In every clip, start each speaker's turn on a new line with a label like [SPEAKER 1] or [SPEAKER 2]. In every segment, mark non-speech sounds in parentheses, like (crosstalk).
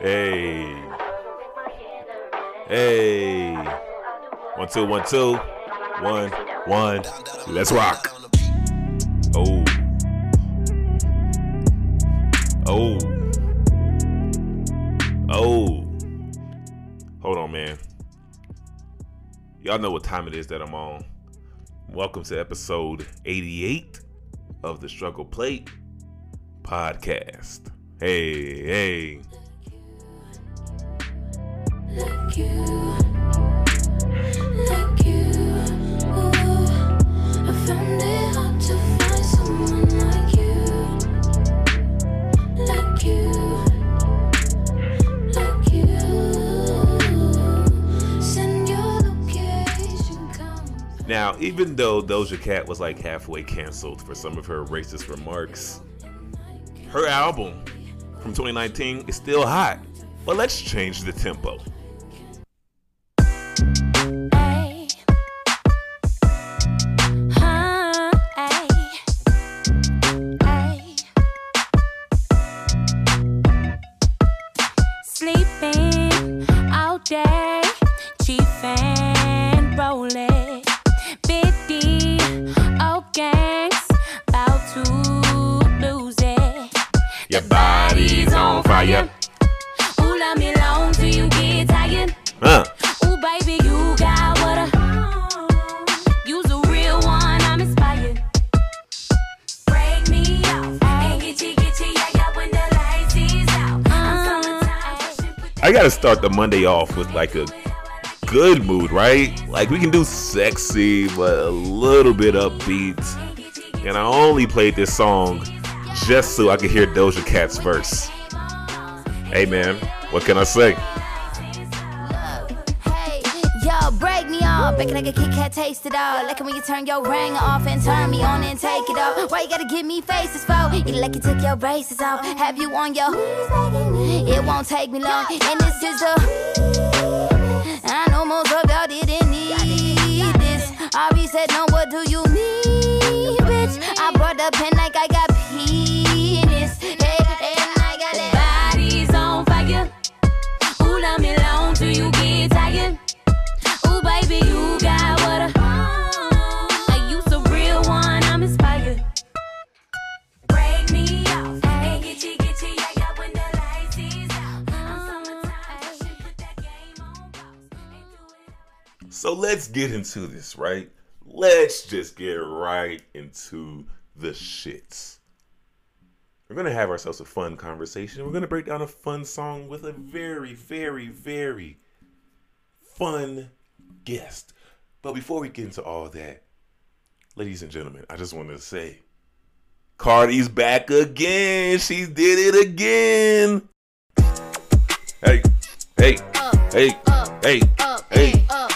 [SPEAKER 1] Hey. Hey. One, two, one, two. One, one. Let's rock. Oh. Oh. Oh. Hold on, man. Y'all know what time it is that I'm on. Welcome to episode 88 of the Struggle Plate podcast. Hey, hey. Now, even though Doja Cat was like halfway canceled for some of her racist remarks, her album from 2019 is still hot. But let's change the tempo. Monday off with like a good mood, right? Like we can do sexy, but a little bit upbeat. And I only played this song just so I could hear Doja Cat's verse. Hey man, what can I say?
[SPEAKER 2] Yo, break me off. Back like a Kit Kat taste it all. Like when you turn your ring off and turn me on and take it off. Why you gotta give me faces for? Eat like you took your braces off. Have you on your. It won't take me long. And this is the. I know most of y'all didn't need this. Ari said, No, what do you mean, bitch? I brought the pen like I got So
[SPEAKER 1] let's get into this, right? Let's just get right into the shits. We're gonna have ourselves a fun conversation. We're gonna break down a fun song with a very, very, very fun guest. But before we get into all that, ladies and gentlemen, I just wanted to say Cardi's back again. She did it again. Hey, hey, uh, hey, uh, hey,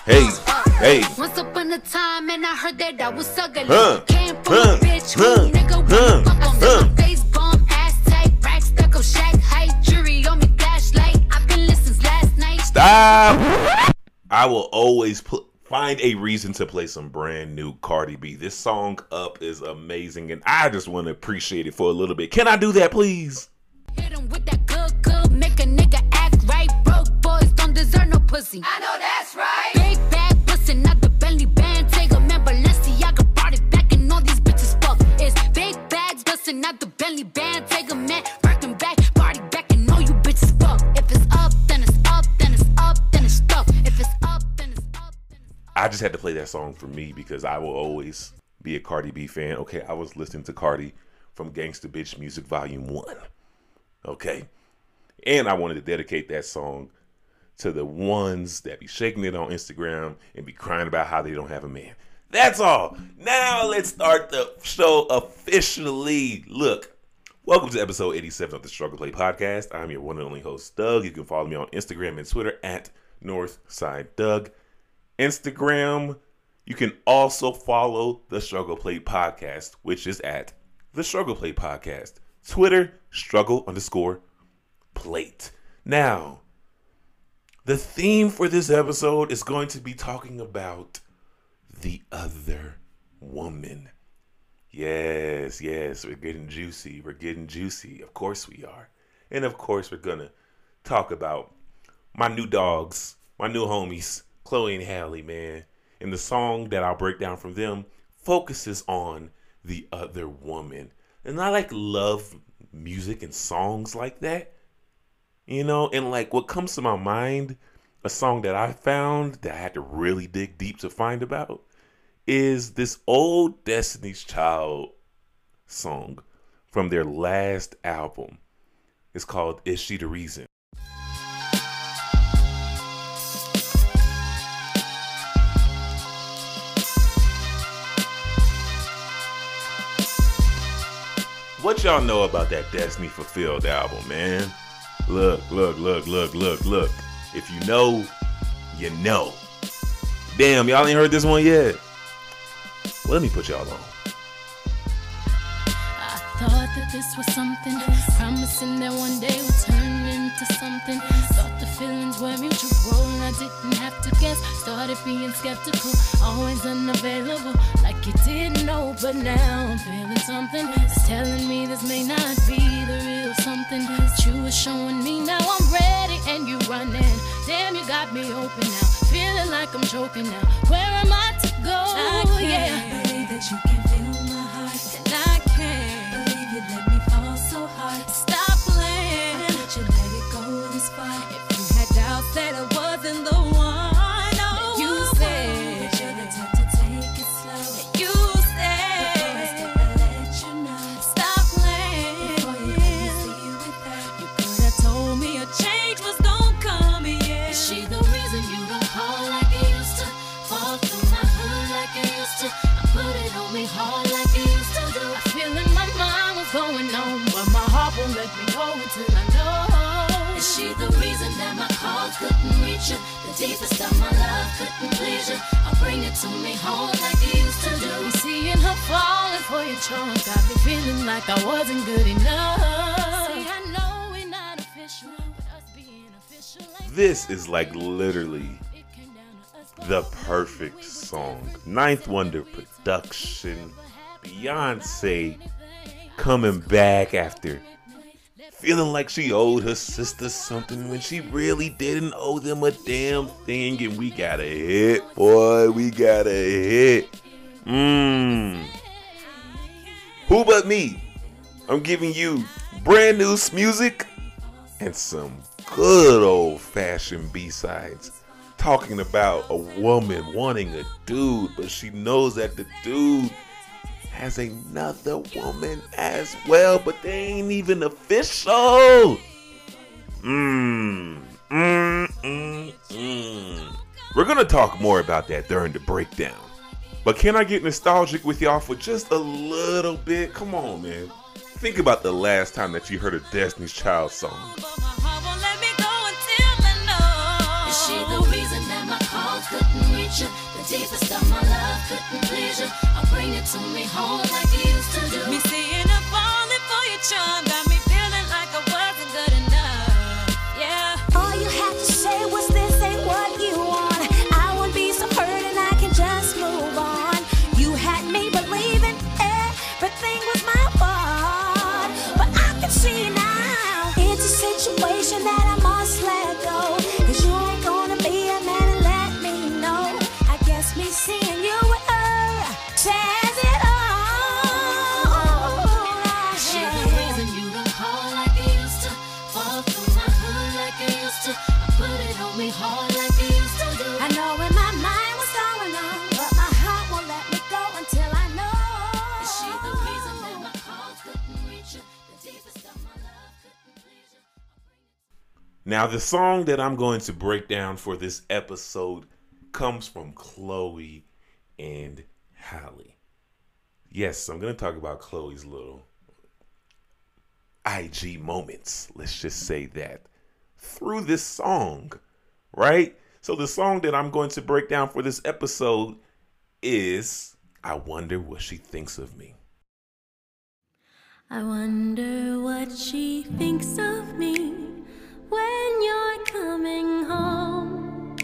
[SPEAKER 1] hey, hey, hey.
[SPEAKER 2] Once upon a time, and I heard that I was ugly.
[SPEAKER 1] Huh,
[SPEAKER 2] Came from
[SPEAKER 1] huh,
[SPEAKER 2] a bitch,
[SPEAKER 1] huh,
[SPEAKER 2] who nigga
[SPEAKER 1] huh,
[SPEAKER 2] wanna fuck on
[SPEAKER 1] huh.
[SPEAKER 2] my face, bomb, ass tight, rack stuck up, shack, height, jury on me, flashlight. I've been listening last night.
[SPEAKER 1] Stop. I will always put find a reason to play some brand new Cardi B. This song up is amazing, and I just want to appreciate it for a little bit. Can I do that, please?
[SPEAKER 2] Hit 'em with that good, good, make a nigga act right. Broke boys don't deserve no pussy. I know that's
[SPEAKER 1] I just had to play that song for me because I will always be a Cardi B fan. Okay, I was listening to Cardi from Gangsta Bitch Music Volume 1. Okay. And I wanted to dedicate that song to the ones that be shaking it on Instagram and be crying about how they don't have a man. That's all. Now let's start the show officially. Look, welcome to episode 87 of the Struggle Plate Podcast. I'm your one and only host, Doug. You can follow me on Instagram and Twitter at Northside Doug. Instagram, you can also follow the Struggle Plate Podcast, which is at the Struggle Plate Podcast. Twitter, struggle underscore plate. Now, the theme for this episode is going to be talking about the other woman. Yes, yes, we're getting juicy. We're getting juicy. Of course we are. And of course, we're going to talk about my new dogs, my new homies, Chloe and Halle, man. And the song that I'll break down from them focuses on the other woman. And I like love music and songs like that. You know, and like what comes to my mind, a song that I found that I had to really dig deep to find about is this old Destiny's Child song from their last album. It's called Is She the Reason? What y'all know about that Destiny Fulfilled album, man? Look, look, look, look, look, look. If you know, you know. Damn, y'all ain't heard this one yet. Let me put y'all on.
[SPEAKER 3] I thought that this was something, promising that one day would turn into something. The feelings were mutual, I didn't have to guess. Started being skeptical, always unavailable, like you didn't know. But now I'm feeling something. It's telling me this may not be the real something. That you were showing me now I'm ready, and you running. Damn, you got me open now, feeling like I'm choking now. Where am I to go?
[SPEAKER 4] I can't
[SPEAKER 3] yeah.
[SPEAKER 4] believe that you can feel
[SPEAKER 3] deepest of my love couldn't please you. I'll bring it to me home like you used to do. Seeing her falling for your charm got me feeling like I wasn't good enough. See, I know we're not official, but us being official ain't
[SPEAKER 1] This is like literally
[SPEAKER 3] it came down to us
[SPEAKER 1] the perfect song. Ninth Wonder production. Beyonce coming back after feeling like she owed her sister something when she really didn't owe them a damn thing. And we got a hit, boy. We got a hit. Mmm. Who but me? I'm giving you brand new music and some good old fashioned B-sides. Talking about a woman wanting a dude, but she knows that the dude has another woman as well, but they ain't even official. Mmm. Mmm. Mmm. Mmm. We're gonna talk more about that during the breakdown. But can I get nostalgic with y'all for just a little bit? Come on, man. Think about the last time that you heard a Destiny's Child song.
[SPEAKER 3] But my heart won't let me go until I know. Is she the reason that my calls couldn't reach you? The deepest of my love couldn't please you. Bring it to me home like you used to do. Me falling for your charm got me
[SPEAKER 5] Now,
[SPEAKER 3] the
[SPEAKER 1] song that I'm going to break down for this episode comes from Chloe and Halle. Yes, I'm going to talk about Chloe's little IG moments. Let's just say that through this song, right? So, the song that I'm going to break down for this episode is I Wonder What She Thinks of Me.
[SPEAKER 3] I wonder what she thinks of me when you're coming home.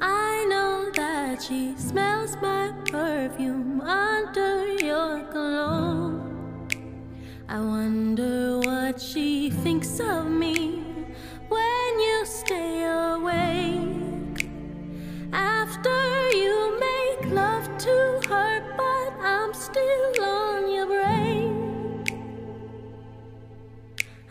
[SPEAKER 3] I know that she smells my perfume under your cologne. I wonder what she thinks of me when
[SPEAKER 6] you stay awake. After you make love to her, but I'm still on your brain.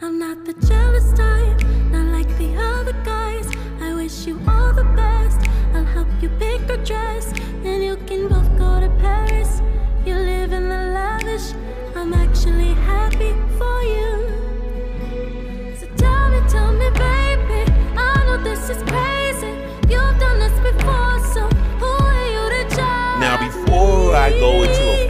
[SPEAKER 6] I'm not the jealous type not like the other guys. I wish you all the best. I'll help you pick a dress, and you can both go to Paris. You live in the lavish. I'm actually happy for you. So tell me, tell me, baby. I know this is crazy. You've done this before, so who are you to judge?
[SPEAKER 1] Now, before I go into a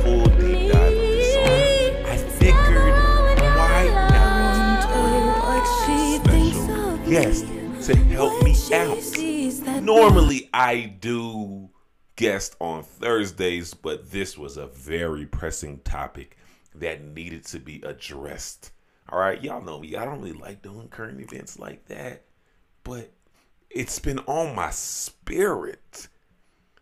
[SPEAKER 1] to help me out. Normally, I do guest on Thursdays, but this was a very pressing topic that needed to be addressed. All right, y'all know me. I don't really like doing current events like that, but it's been on my spirit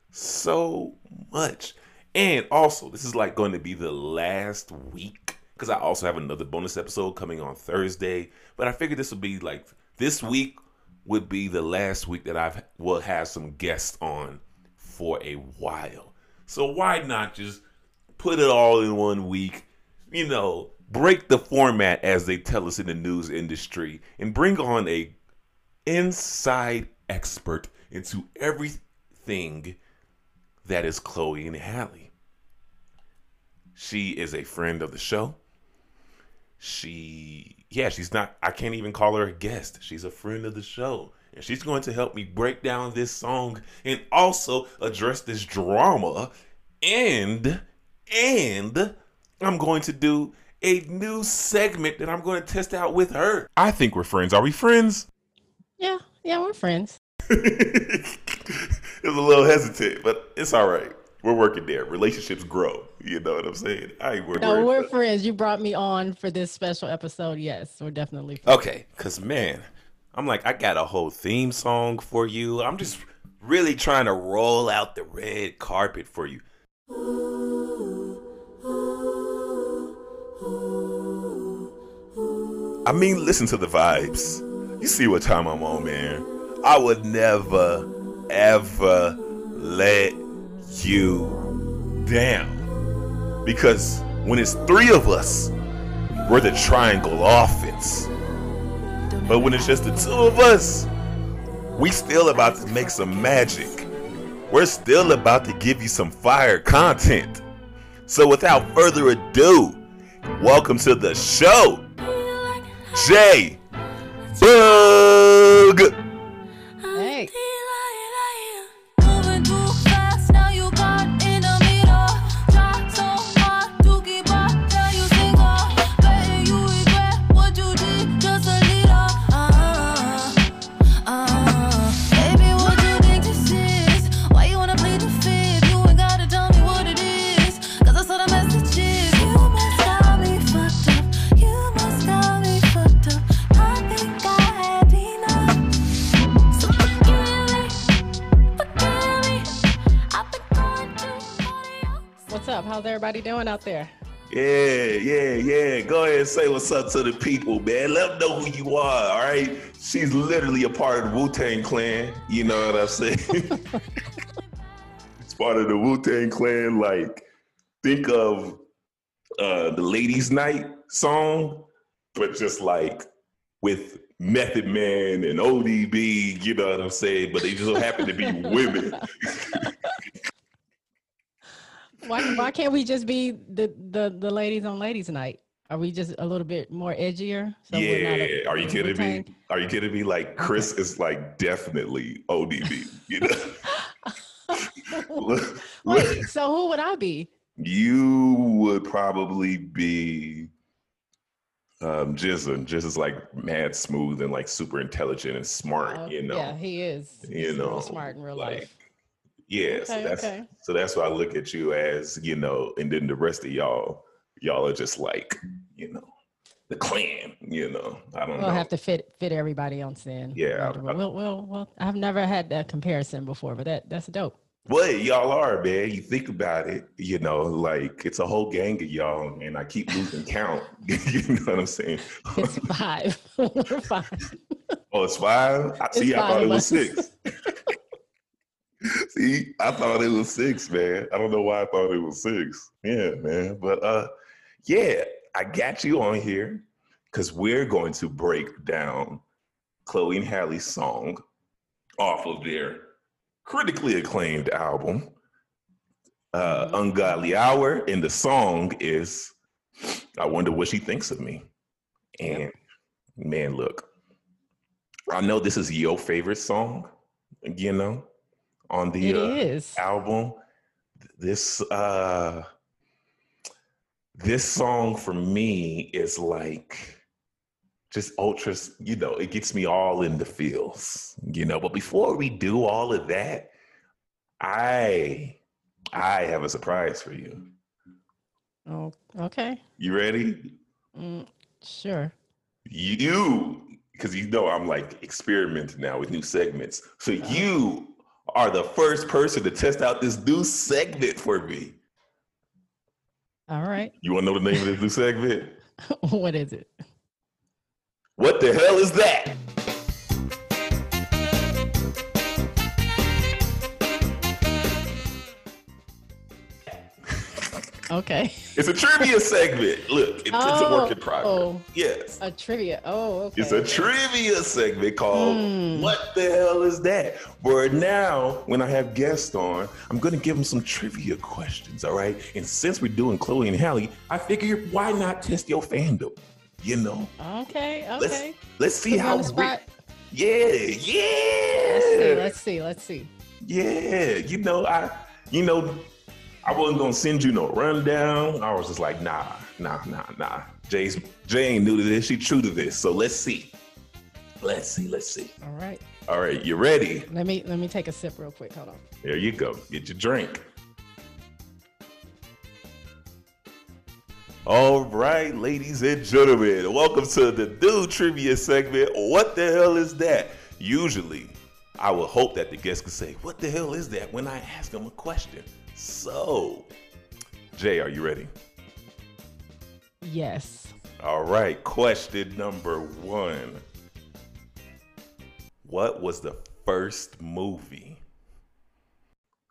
[SPEAKER 1] so much. And also, this is like going to be the last week because I also have another bonus episode coming on Thursday. But I figured this would be like this week would be the last week that I've will have some guests on for a while. So why not just put it all in one week? You know, break the format as they tell us in the news industry and bring on a inside expert into everything that is Chloe and Halle. She is a friend of the show. She, yeah, she's not, I can't even call her a guest. She's a friend of the show. And she's going to help me break down this song and also address this drama. And, and I'm going to do a new segment that I'm going to test out with her. I think we're friends. Are we friends?
[SPEAKER 7] Yeah, yeah, we're friends. (laughs)
[SPEAKER 1] it was a little hesitant, but it's all right. We're working there. Relationships grow. You know what I'm saying? I ain't worried.
[SPEAKER 7] No, we're
[SPEAKER 1] about-
[SPEAKER 7] friends. You brought me on for this special episode. Yes, we're definitely friends.
[SPEAKER 1] Okay, cause man, I'm like, I got a whole theme song for you. I'm just really trying to roll out the red carpet for you. I mean, listen to the vibes. You see what time I'm on, man. I would never, ever let you down. Because when it's three of us, we're the triangle offense. But when it's just the two of us, we still about to make some magic. We're still about to give you some fire content. So without further ado, welcome to the show, J
[SPEAKER 7] Boog. Everybody doing out there?
[SPEAKER 1] Yeah, yeah, yeah. Go ahead and say what's up to the people, man. Let them know who you are, all right? She's literally a part of the Wu Tang Clan. You know what I'm saying? (laughs) it's part of the Wu Tang Clan. Like, think of uh, the Ladies' Night song, but just like with Method Man and ODB, you know what I'm saying? But they just happen to be women. (laughs)
[SPEAKER 7] Why why can't we just be the the the ladies on ladies night? Are we just a little bit more edgier? So not a-
[SPEAKER 1] yeah, are you kidding me? Are you kidding me? Like Chris is like definitely ODB. You know, (laughs)
[SPEAKER 7] Wait, so who would I be?
[SPEAKER 1] you would probably be um Jizzin. GZA's like mad smooth and like super intelligent and smart.
[SPEAKER 7] Uh,
[SPEAKER 1] you know,
[SPEAKER 7] Yeah, he is.
[SPEAKER 1] you
[SPEAKER 7] He's
[SPEAKER 1] know,
[SPEAKER 7] smart in real
[SPEAKER 1] like,
[SPEAKER 7] life.
[SPEAKER 1] Yeah, so that's
[SPEAKER 7] okay.
[SPEAKER 1] so that's why I look at you as you know, and then the rest of y'all, y'all are just like you know, the clan. You know, I don't
[SPEAKER 7] We'll
[SPEAKER 1] know.
[SPEAKER 7] have to fit fit everybody else in.
[SPEAKER 1] Yeah,
[SPEAKER 7] But
[SPEAKER 1] I-
[SPEAKER 7] We'll, we'll, well, I've never had that comparison before, but that that's dope.
[SPEAKER 1] Well, y'all are, man. You think about it, you know, like it's a whole gang of y'all, and I keep losing count. (laughs) you know what I'm saying?
[SPEAKER 7] It's five. (laughs) We're five.
[SPEAKER 1] oh, it's five? I,
[SPEAKER 7] It's
[SPEAKER 1] see, I thought it was
[SPEAKER 7] us.
[SPEAKER 1] six. (laughs) (laughs) see, I thought it was six, man. I don't know why I thought it was six. Yeah, man. But uh, yeah, I got you on here because we're going to break down Chloe and Halle's song off of their critically acclaimed album, uh, Ungodly Hour. And the song is I Wonder What She Thinks of Me. And man, look, I know this is your favorite song, you know, on the uh, album. This uh this song for me is like just ultra, you know, it gets me all in the feels, you know. But before we do all of that, I I have a surprise for you.
[SPEAKER 7] Oh, okay.
[SPEAKER 1] You ready?
[SPEAKER 7] Mm, sure.
[SPEAKER 1] You because you know I'm like experimenting now with new segments. So you are the first person to test out this new segment for me.
[SPEAKER 7] All right.
[SPEAKER 1] You want to know the name of this new segment? (laughs)
[SPEAKER 7] what is it?
[SPEAKER 1] What the hell is that?
[SPEAKER 7] Okay. (laughs)
[SPEAKER 1] It's a trivia segment. Look, it's, it's a work in progress.
[SPEAKER 7] Oh,
[SPEAKER 1] Yes.
[SPEAKER 7] a trivia. Oh, okay.
[SPEAKER 1] It's a trivia segment called
[SPEAKER 7] Hmm.
[SPEAKER 1] What the Hell is That? Where now, when I have guests on, I'm going to give them some trivia questions, all right? And since we're doing Chloe and Halle, I figured why not test your fandom? You know,
[SPEAKER 7] Okay.
[SPEAKER 1] let's
[SPEAKER 7] Okay.
[SPEAKER 1] let's see
[SPEAKER 7] Put
[SPEAKER 1] how re-
[SPEAKER 7] spot.
[SPEAKER 1] yeah,
[SPEAKER 7] Let's see.
[SPEAKER 1] yeah,
[SPEAKER 7] Let's see. Let's see.
[SPEAKER 1] yeah. You know, I you know, I wasn't gonna send you no rundown. I was just like, nah, nah, nah, nah. Jay's Jay ain't new to this. She true to this. So let's see. Let's see. Let's see.
[SPEAKER 7] All right.
[SPEAKER 1] All right, you ready?
[SPEAKER 7] Let me let me take a sip real quick. Hold on.
[SPEAKER 1] There you go. Get your drink. All right, ladies and gentlemen, welcome to the new trivia segment. What the hell is that? Usually, I would hope that the guest could say, What the hell is that when I ask them a question? So, Jay, are you ready?
[SPEAKER 7] Yes.
[SPEAKER 1] All right, question number one. What was the first movie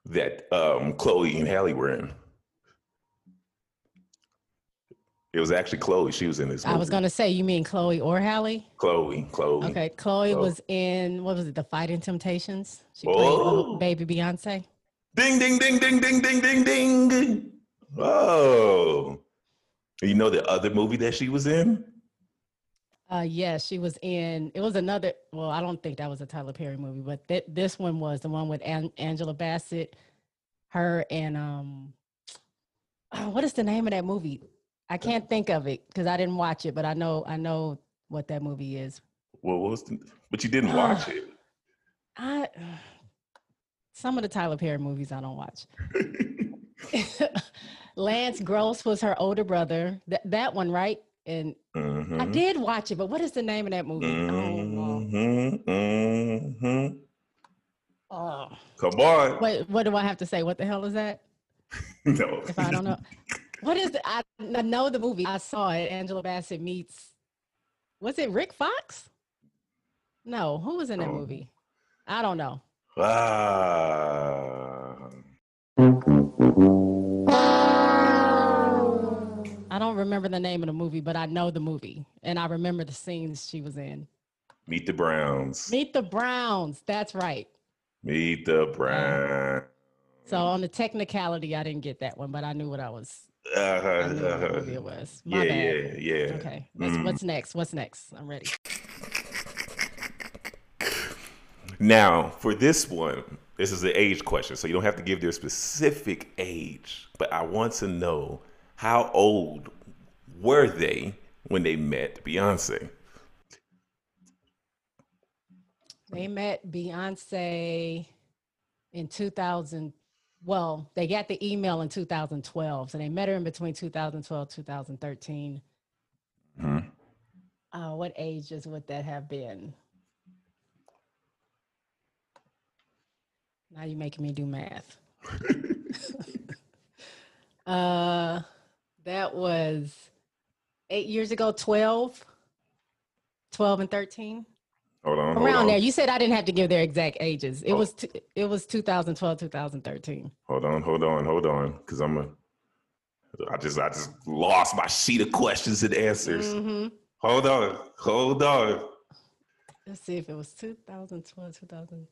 [SPEAKER 1] that um, Chloe and Halle were in? It was actually Chloe. She was in this movie.
[SPEAKER 7] I was gonna say, you mean Chloe or Halle?
[SPEAKER 1] Chloe, Chloe.
[SPEAKER 7] Okay. Chloe
[SPEAKER 1] Chloe.
[SPEAKER 7] was in what was it? The Fighting Temptations. She played baby Beyonce.
[SPEAKER 1] Ding, ding, ding, ding, ding, ding, ding, ding. Oh. You know the other movie that she was in?
[SPEAKER 7] Uh, yes, she was in. It was another. Well, I don't think that was a Tyler Perry movie, but th- this one was the one with An- Angela Bassett, her and um, oh, what is the name of that movie? I can't think of it because I didn't watch it, but I know I know what that movie is.
[SPEAKER 1] Well, what was the, but you didn't watch it.
[SPEAKER 7] I some of the Tyler Perry movies I don't watch. (laughs) (laughs) Lance Gross was her older brother. That that one, right? And I
[SPEAKER 1] Mhm.
[SPEAKER 7] did watch it, but what is the name of that movie?
[SPEAKER 1] Mhm.
[SPEAKER 7] oh, oh.
[SPEAKER 1] Come on.
[SPEAKER 7] Wait, what do I have to say? What the hell is that? (laughs)
[SPEAKER 1] No.
[SPEAKER 7] If I don't know, what is the? I, I know the movie. I saw it. Angela Bassett meets. Was it Rick Fox? No, who was in that
[SPEAKER 1] Oh.
[SPEAKER 7] movie? I don't know.
[SPEAKER 1] Ah.
[SPEAKER 7] I don't remember the name of the movie, but I know the movie, and I remember the scenes she was in.
[SPEAKER 1] Meet the Browns.
[SPEAKER 7] Meet the Browns. That's right.
[SPEAKER 1] Meet the Browns.
[SPEAKER 7] So on the technicality, I didn't get that one, but I knew what I was. I
[SPEAKER 1] Uh-huh,
[SPEAKER 7] knew what
[SPEAKER 1] uh-huh.
[SPEAKER 7] movie it was. My
[SPEAKER 1] Yeah,
[SPEAKER 7] bad.
[SPEAKER 1] yeah, yeah.
[SPEAKER 7] Okay.
[SPEAKER 1] Mm.
[SPEAKER 7] what's next? What's next? I'm ready.
[SPEAKER 1] Now, for this one, this is an age question, so you don't have to give their specific age, but I want to know how old were they when they met Beyonce?
[SPEAKER 7] They met Beyonce in 2000. Well, they got the email in 2012, so they met her in between 2012 2013.
[SPEAKER 1] Mhm.
[SPEAKER 7] Uh, what ages would that have been? Now you're making me do math. (laughs) (laughs) uh, that was eight years ago, 12, 12 and 13
[SPEAKER 1] Hold on. hold
[SPEAKER 7] around
[SPEAKER 1] on.
[SPEAKER 7] there. You said I didn't have to give their exact ages. It
[SPEAKER 1] Oh.
[SPEAKER 7] was t- it was 2012, 2013.
[SPEAKER 1] Hold on, hold on, hold on, because I'm a. I just I just lost my sheet of questions and answers.
[SPEAKER 7] hmm
[SPEAKER 1] Hold on. Hold on.
[SPEAKER 7] Let's see if it was 2012, 2000.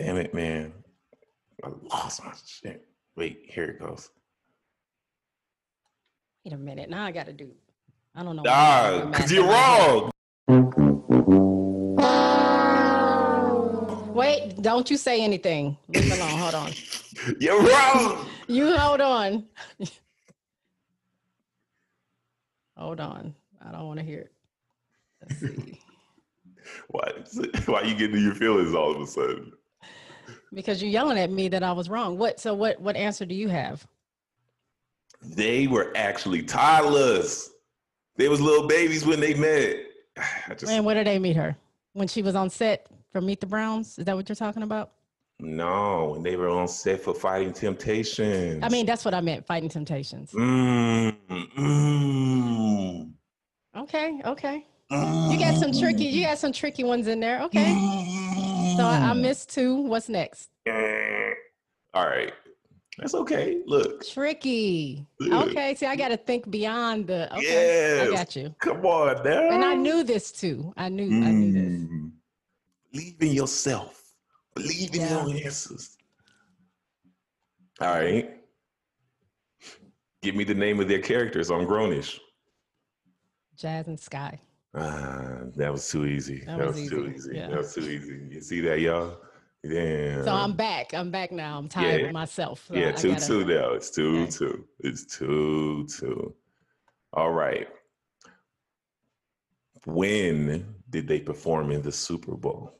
[SPEAKER 1] Damn it, man. I lost my shit. Wait, here it goes.
[SPEAKER 7] Wait a minute. Now I got to do. I don't know.
[SPEAKER 1] Ah, because you're wrong.
[SPEAKER 7] Wait, don't you say anything. Leave me alone. Hold on. (laughs)
[SPEAKER 1] You're wrong. (laughs)
[SPEAKER 7] You hold on. hold on. I don't want to hear it. Let's see. (laughs)
[SPEAKER 1] Why, why you getting in your feelings all of a sudden?
[SPEAKER 7] Because you're yelling at me that I was wrong. What? So what? What answer do you have?
[SPEAKER 1] They were actually toddlers. They was little babies when they met. (sighs) Just
[SPEAKER 7] And where did they meet her? When she was on set for Meet the Browns? Is that what you're talking about?
[SPEAKER 1] no, when they were on set for Fighting Temptations.
[SPEAKER 7] I mean, that's what I meant. Fighting Temptations.
[SPEAKER 1] mm, mm,
[SPEAKER 7] Okay. Okay. You got some tricky. You got some tricky ones in there. Okay. So I, I missed two. What's next?
[SPEAKER 1] mm. (sniffs) All right, that's okay. Look,
[SPEAKER 7] Tricky.
[SPEAKER 1] Yeah.
[SPEAKER 7] Okay. See, I got to think beyond the. Okay. I got you.
[SPEAKER 1] come on now.
[SPEAKER 7] And I knew this too. I knew. I knew this.
[SPEAKER 1] Mm. Believe in yourself. Believe in
[SPEAKER 7] Yeah.
[SPEAKER 1] your answers. All right. Give me the name of their characters on Grownish.
[SPEAKER 7] Jazz and Sky.
[SPEAKER 1] Ah, that was too easy.
[SPEAKER 7] That
[SPEAKER 1] That,
[SPEAKER 7] was
[SPEAKER 1] was, too
[SPEAKER 7] easy,
[SPEAKER 1] easy.
[SPEAKER 7] yeah.
[SPEAKER 1] That was too easy. You see that, y'all? Yeah.
[SPEAKER 7] So I'm back. I'm back now. I'm tired
[SPEAKER 1] Yeah.
[SPEAKER 7] with myself. So
[SPEAKER 1] yeah, two
[SPEAKER 7] gotta-
[SPEAKER 1] two now. It's two
[SPEAKER 7] Okay.
[SPEAKER 1] two. It's two two. All right. When did they perform in the Super Bowl?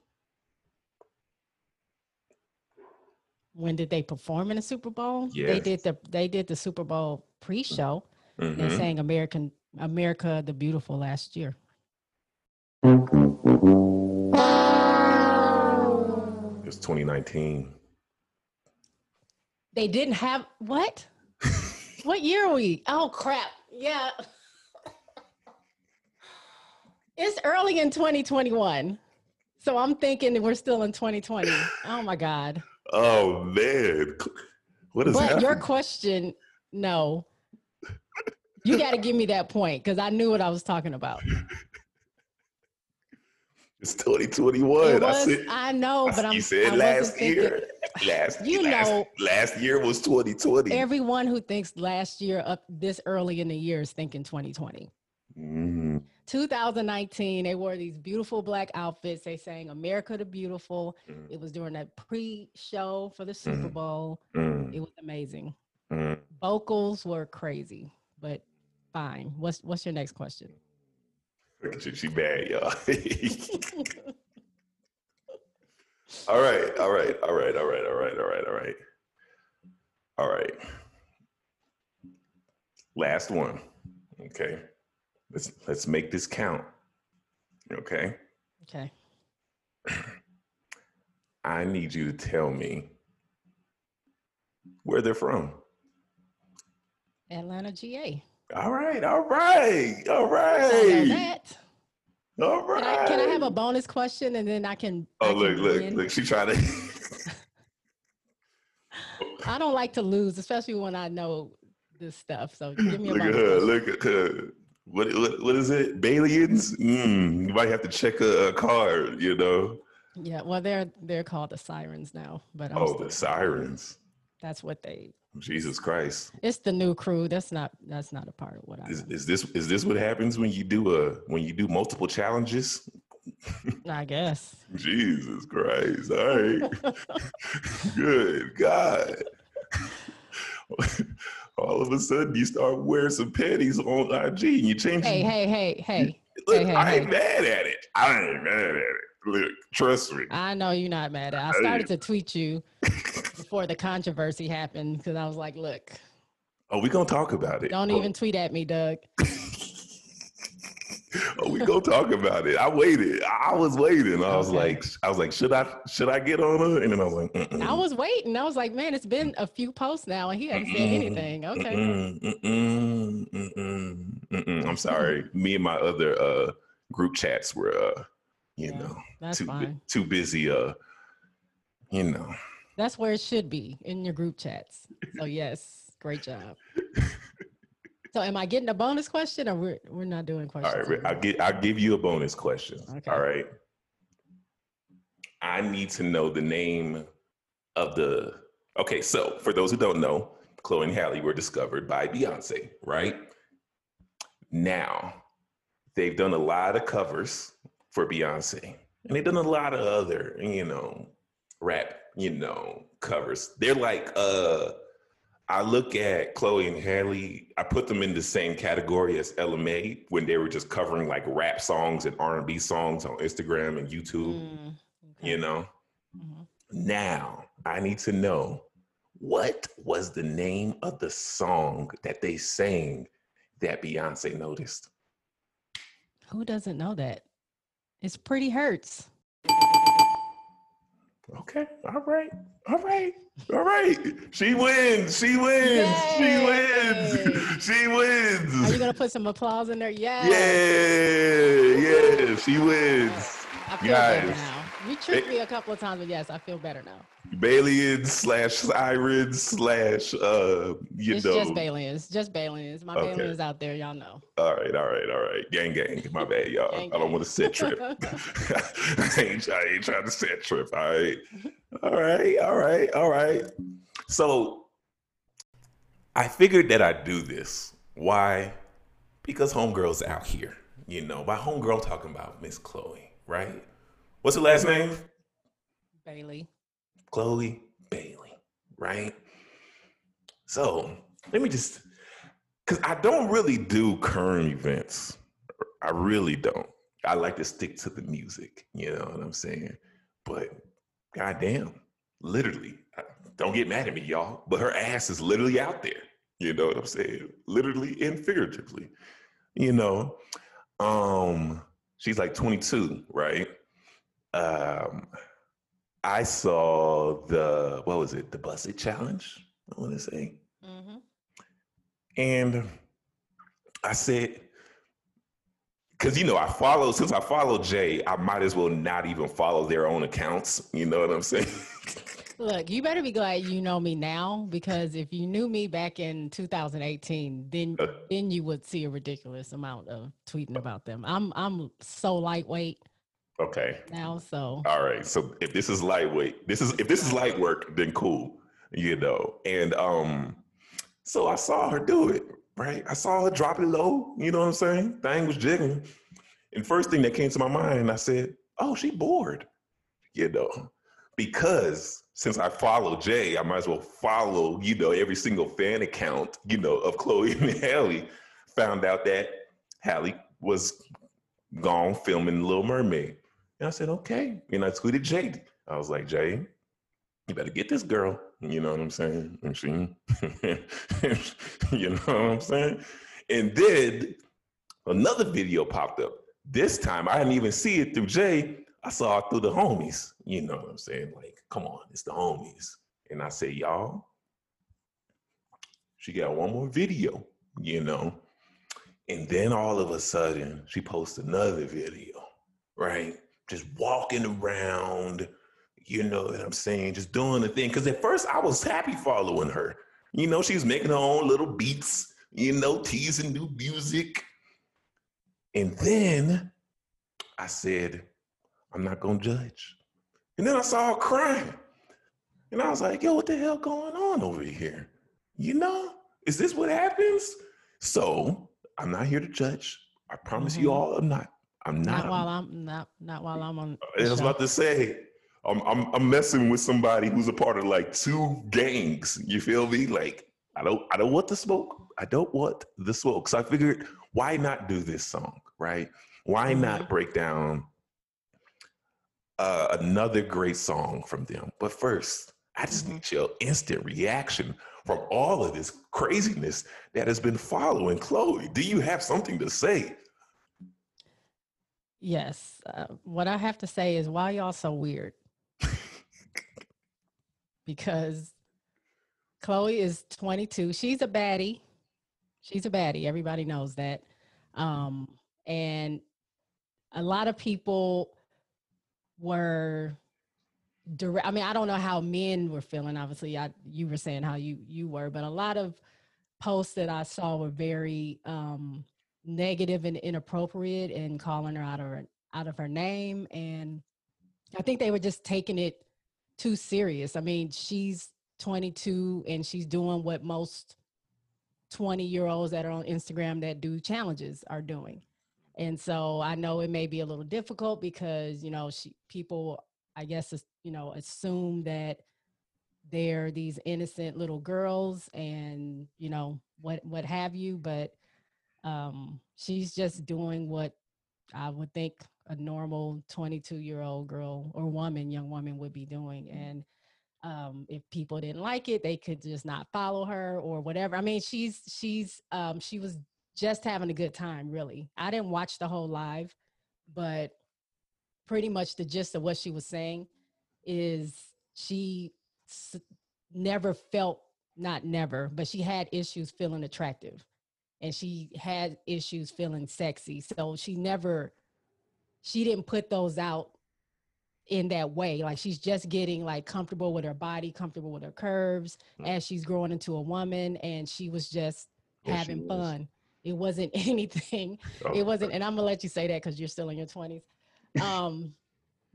[SPEAKER 7] When did they perform in the Super Bowl? They did the they did the Super Bowl pre-show. They
[SPEAKER 1] Mhm.
[SPEAKER 7] sang American America the Beautiful last year.
[SPEAKER 1] It was 2019.
[SPEAKER 7] They didn't have what? (laughs) what year are we? Oh crap. Yeah. it's early in 2021. So I'm thinking we're still in 2020. Oh my God.
[SPEAKER 1] Oh man, what is happening?
[SPEAKER 7] your question, no. You got to give me that point because I knew what I was talking about. (laughs)
[SPEAKER 1] It's 2021.
[SPEAKER 7] It
[SPEAKER 1] I said,
[SPEAKER 7] I know, but I'm.
[SPEAKER 1] you said
[SPEAKER 7] wasn't
[SPEAKER 1] last
[SPEAKER 7] thinking-
[SPEAKER 1] year. Last
[SPEAKER 7] You
[SPEAKER 1] last,
[SPEAKER 7] know-
[SPEAKER 1] last year was 2020.
[SPEAKER 7] Everyone who thinks last year up this early in the year is thinking 2020.
[SPEAKER 1] Mm,
[SPEAKER 7] 2019, they wore these beautiful black outfits. They sang America the Beautiful.
[SPEAKER 1] Mm.
[SPEAKER 7] It was during that pre show for the Super
[SPEAKER 1] Mhm.
[SPEAKER 7] Bowl.
[SPEAKER 1] mm,
[SPEAKER 7] It was amazing.
[SPEAKER 1] mm.
[SPEAKER 7] Vocals were crazy, but fine. What's what's your next question?
[SPEAKER 1] Look at you, she bad, y'all. (laughs) all right, all right, all right, all right, all right, all right, all right. All right. Last one. Okay. Let's let's make this count. Okay.
[SPEAKER 7] Okay. (clears throat)
[SPEAKER 1] I need you to tell me where they're from.
[SPEAKER 7] Atlanta GA.
[SPEAKER 1] All right, all right, all
[SPEAKER 7] I
[SPEAKER 1] right, all
[SPEAKER 7] Can. I, can I have a bonus question and then I can? I
[SPEAKER 1] Oh, look,
[SPEAKER 7] can
[SPEAKER 1] look,
[SPEAKER 7] win?
[SPEAKER 1] look. She trying to. (laughs)
[SPEAKER 7] I don't like to lose, especially when I know this stuff. So give me a
[SPEAKER 1] look at her.
[SPEAKER 7] question.
[SPEAKER 1] Look at her. What, what, what is it? Balians? Mm, you might have to check a, a card, you know?
[SPEAKER 7] Yeah, well, they're they're called the sirens now, but I'm
[SPEAKER 1] Oh, the sirens.
[SPEAKER 7] that's what they.
[SPEAKER 1] Jesus Christ.
[SPEAKER 7] It's the new crew. That's not that's not a part of what I.
[SPEAKER 1] Is, is this is this what happens when you do a when you do multiple challenges?
[SPEAKER 7] I guess. (laughs)
[SPEAKER 1] Jesus Christ. All right. (laughs) Good God. (laughs) All of a sudden you start wearing some panties on IG and you change
[SPEAKER 7] Hey, hey, hey, hey!
[SPEAKER 1] Look,
[SPEAKER 7] hey, hey,
[SPEAKER 1] I ain't
[SPEAKER 7] hey.
[SPEAKER 1] mad at it. I ain't mad at it. Look, trust me.
[SPEAKER 7] I know you're not mad. at I started to tweet you before the controversy happened because I was like, "Look,
[SPEAKER 1] Oh, we gonna talk about it.
[SPEAKER 7] don't
[SPEAKER 1] oh,
[SPEAKER 7] even tweet at me, Doug." (laughs)
[SPEAKER 1] Oh, we gonna talk about it. I waited. I was waiting. I was
[SPEAKER 7] Okay.
[SPEAKER 1] like, I was like, should I should I get on her? And then I was like, mm-mm,
[SPEAKER 7] I was waiting. I was like, "Man, it's been a few posts now, and he hasn't said
[SPEAKER 1] Mm-mm,
[SPEAKER 7] anything." Okay.
[SPEAKER 1] mm-mm, mm-mm, mm-mm, mm-mm. I'm sorry. Me and my other uh group chats were uh, you
[SPEAKER 7] Yeah,
[SPEAKER 1] know, too bu- too busy uh, you know.
[SPEAKER 7] That's where it should be in your group chats. So yes, Great job. So am I getting a bonus question or we're we're not doing questions?
[SPEAKER 1] right, I'll get I'll give you a bonus question.
[SPEAKER 7] Okay.
[SPEAKER 1] All right. I need to know the name of the. Okay, so for those who don't know, Chloe and Halle were discovered by Beyonce, right? Now, they've done a lot of covers for Beyonce, and they've done a lot of other, you know, rap, you know, covers. They're like, uh, I look at Chloe and Halle, I put them in the same category as Ella Mai when they were just covering like rap songs and R&B songs on Instagram and YouTube,
[SPEAKER 7] Mm,
[SPEAKER 1] you know.
[SPEAKER 7] mhm.
[SPEAKER 1] Now, I need to know what was the name of the song that they sang that Beyonce noticed?
[SPEAKER 7] Who doesn't know that? It's Pretty Hurts.
[SPEAKER 1] Okay, all right, all right, all right. She wins. She wins. She wins. She wins.
[SPEAKER 7] Are you gonna put some applause in there? Yeah.
[SPEAKER 1] Yeah, yeah, she wins.
[SPEAKER 7] I feel better
[SPEAKER 1] Guys.
[SPEAKER 7] You tricked me a couple of times, but yes, I feel better now.
[SPEAKER 1] Balian slash Siren slash uh you
[SPEAKER 7] it's
[SPEAKER 1] know.
[SPEAKER 7] just Balians. Just Balians. My
[SPEAKER 1] Okay.
[SPEAKER 7] Balians out there, y'all know.
[SPEAKER 1] all right, all right, all right. Gang gang. My bad, y'all.
[SPEAKER 7] Gang,
[SPEAKER 1] I don't want to set trip. (laughs) (laughs) I, ain't, I ain't trying to set trip. All right. All right, all right, all right. So I figured that I'd do this. Why? Because homegirl's out here. You know, by homegirl talking about Miss Chloe, right? What's her last name?
[SPEAKER 7] Bailey.
[SPEAKER 1] Chloe Bailey, right? So let me just, because I don't really do current events. I really don't. I like to stick to the music, you know what I'm saying? But goddamn, literally, don't get mad at me, y'all, but her ass is literally out there. You know what I'm saying? Literally and figuratively. You know, um, she's like 22, right? Um, I saw the what was it? The Buss It Challenge. I want to say,
[SPEAKER 7] Mm-hmm.
[SPEAKER 1] and I said, because you know I follow since I follow Jay, I might as well not even follow their own accounts. You know what I'm saying? (laughs)
[SPEAKER 7] Look, you better be glad you know me now because if you knew me back in 2018, then
[SPEAKER 1] Uh.
[SPEAKER 7] then you would see a ridiculous amount of tweeting about them. I'm I'm so lightweight
[SPEAKER 1] okay,
[SPEAKER 7] now, so
[SPEAKER 1] all right. So if this is lightweight, this is if this is light work, then cool. You know, and um, so I saw her do it. Right, I saw her drop it low. You know what I'm saying? Thing was jiggling. And first thing that came to my mind, I said, "Oh, she bored." You know, because since I follow Jay, I might as well follow, you know, every single fan account, you know, of Chloe (laughs) and Halle. Found out that Halle was gone filming Little Mermaid. And I said, okay. And I tweeted Jay. I was like, Jay, you better get this girl. You know what I'm saying? And she, (laughs) you know what I'm saying? And then another video popped up. This time I didn't even see it through Jay. I saw it through the homies. You know what I'm saying? Like, come on, it's the homies. And I say, y'all, she got one more video, you know. And then all of a sudden, she posts another video, right? Just walking around, you know what I'm saying? Just doing the thing. Because at first, I was happy following her. You know, she's making her own little beats, you know, teasing new music. And then I said, I'm not going to judge. And then I saw her crying. And I was like, yo, what the hell going on over here? You know, is this what happens? So I'm not here to judge. I promise you
[SPEAKER 7] Mhm.
[SPEAKER 1] all I'm not. I'm not.
[SPEAKER 7] not while I'm not not while I'm on.
[SPEAKER 1] I was
[SPEAKER 7] show.
[SPEAKER 1] about to say, I'm, I'm I'm messing with somebody who's a part of like two gangs. You feel me? Like I don't I don't want the smoke. I don't want the smoke. So I figured, why not do this song, right? Why not break down uh, another great song from them? But first, I just need your instant reaction from all of this craziness that has been following Chloe. Do you have something to say?
[SPEAKER 7] Yes. Uh, what I have to say is why y'all so weird? (laughs) because Chloe is 22. She's a baddie. She's a baddie. Everybody knows that. Um, and a lot of people were direct. I mean, I don't know how men were feeling. Obviously, I you were saying how you you were, but a lot of posts that I saw were very um, negative and inappropriate and calling her out of her, out of her name, and I think they were just taking it too serious. I mean, she's 22 and she's doing what most 20 year olds that are on Instagram that do challenges are doing. And so I know it may be a little difficult because, you know, she, people, I guess, you know, assume that they're these innocent little girls and, you know, what, what have you. But um, she's just doing what I would think a normal 22 year old girl or woman, young woman would be doing. And um, if people didn't like it, they could just not follow her or whatever. I mean, she's she's um, she was just having a good time, really. I didn't watch the whole live, but pretty much the gist of what she was saying is she s- never felt not never, but she had issues feeling attractive, and she had issues feeling sexy. So she never she didn't put those out in that way. Like she's just getting like comfortable with her body, comfortable with her curves
[SPEAKER 1] Mm.
[SPEAKER 7] as she's growing into a woman, and she was just having
[SPEAKER 1] was.
[SPEAKER 7] fun. It wasn't (laughs) anything.
[SPEAKER 1] Oh,
[SPEAKER 7] It wasn't, and I'm gonna let you say that because you're still in your 20s. Um,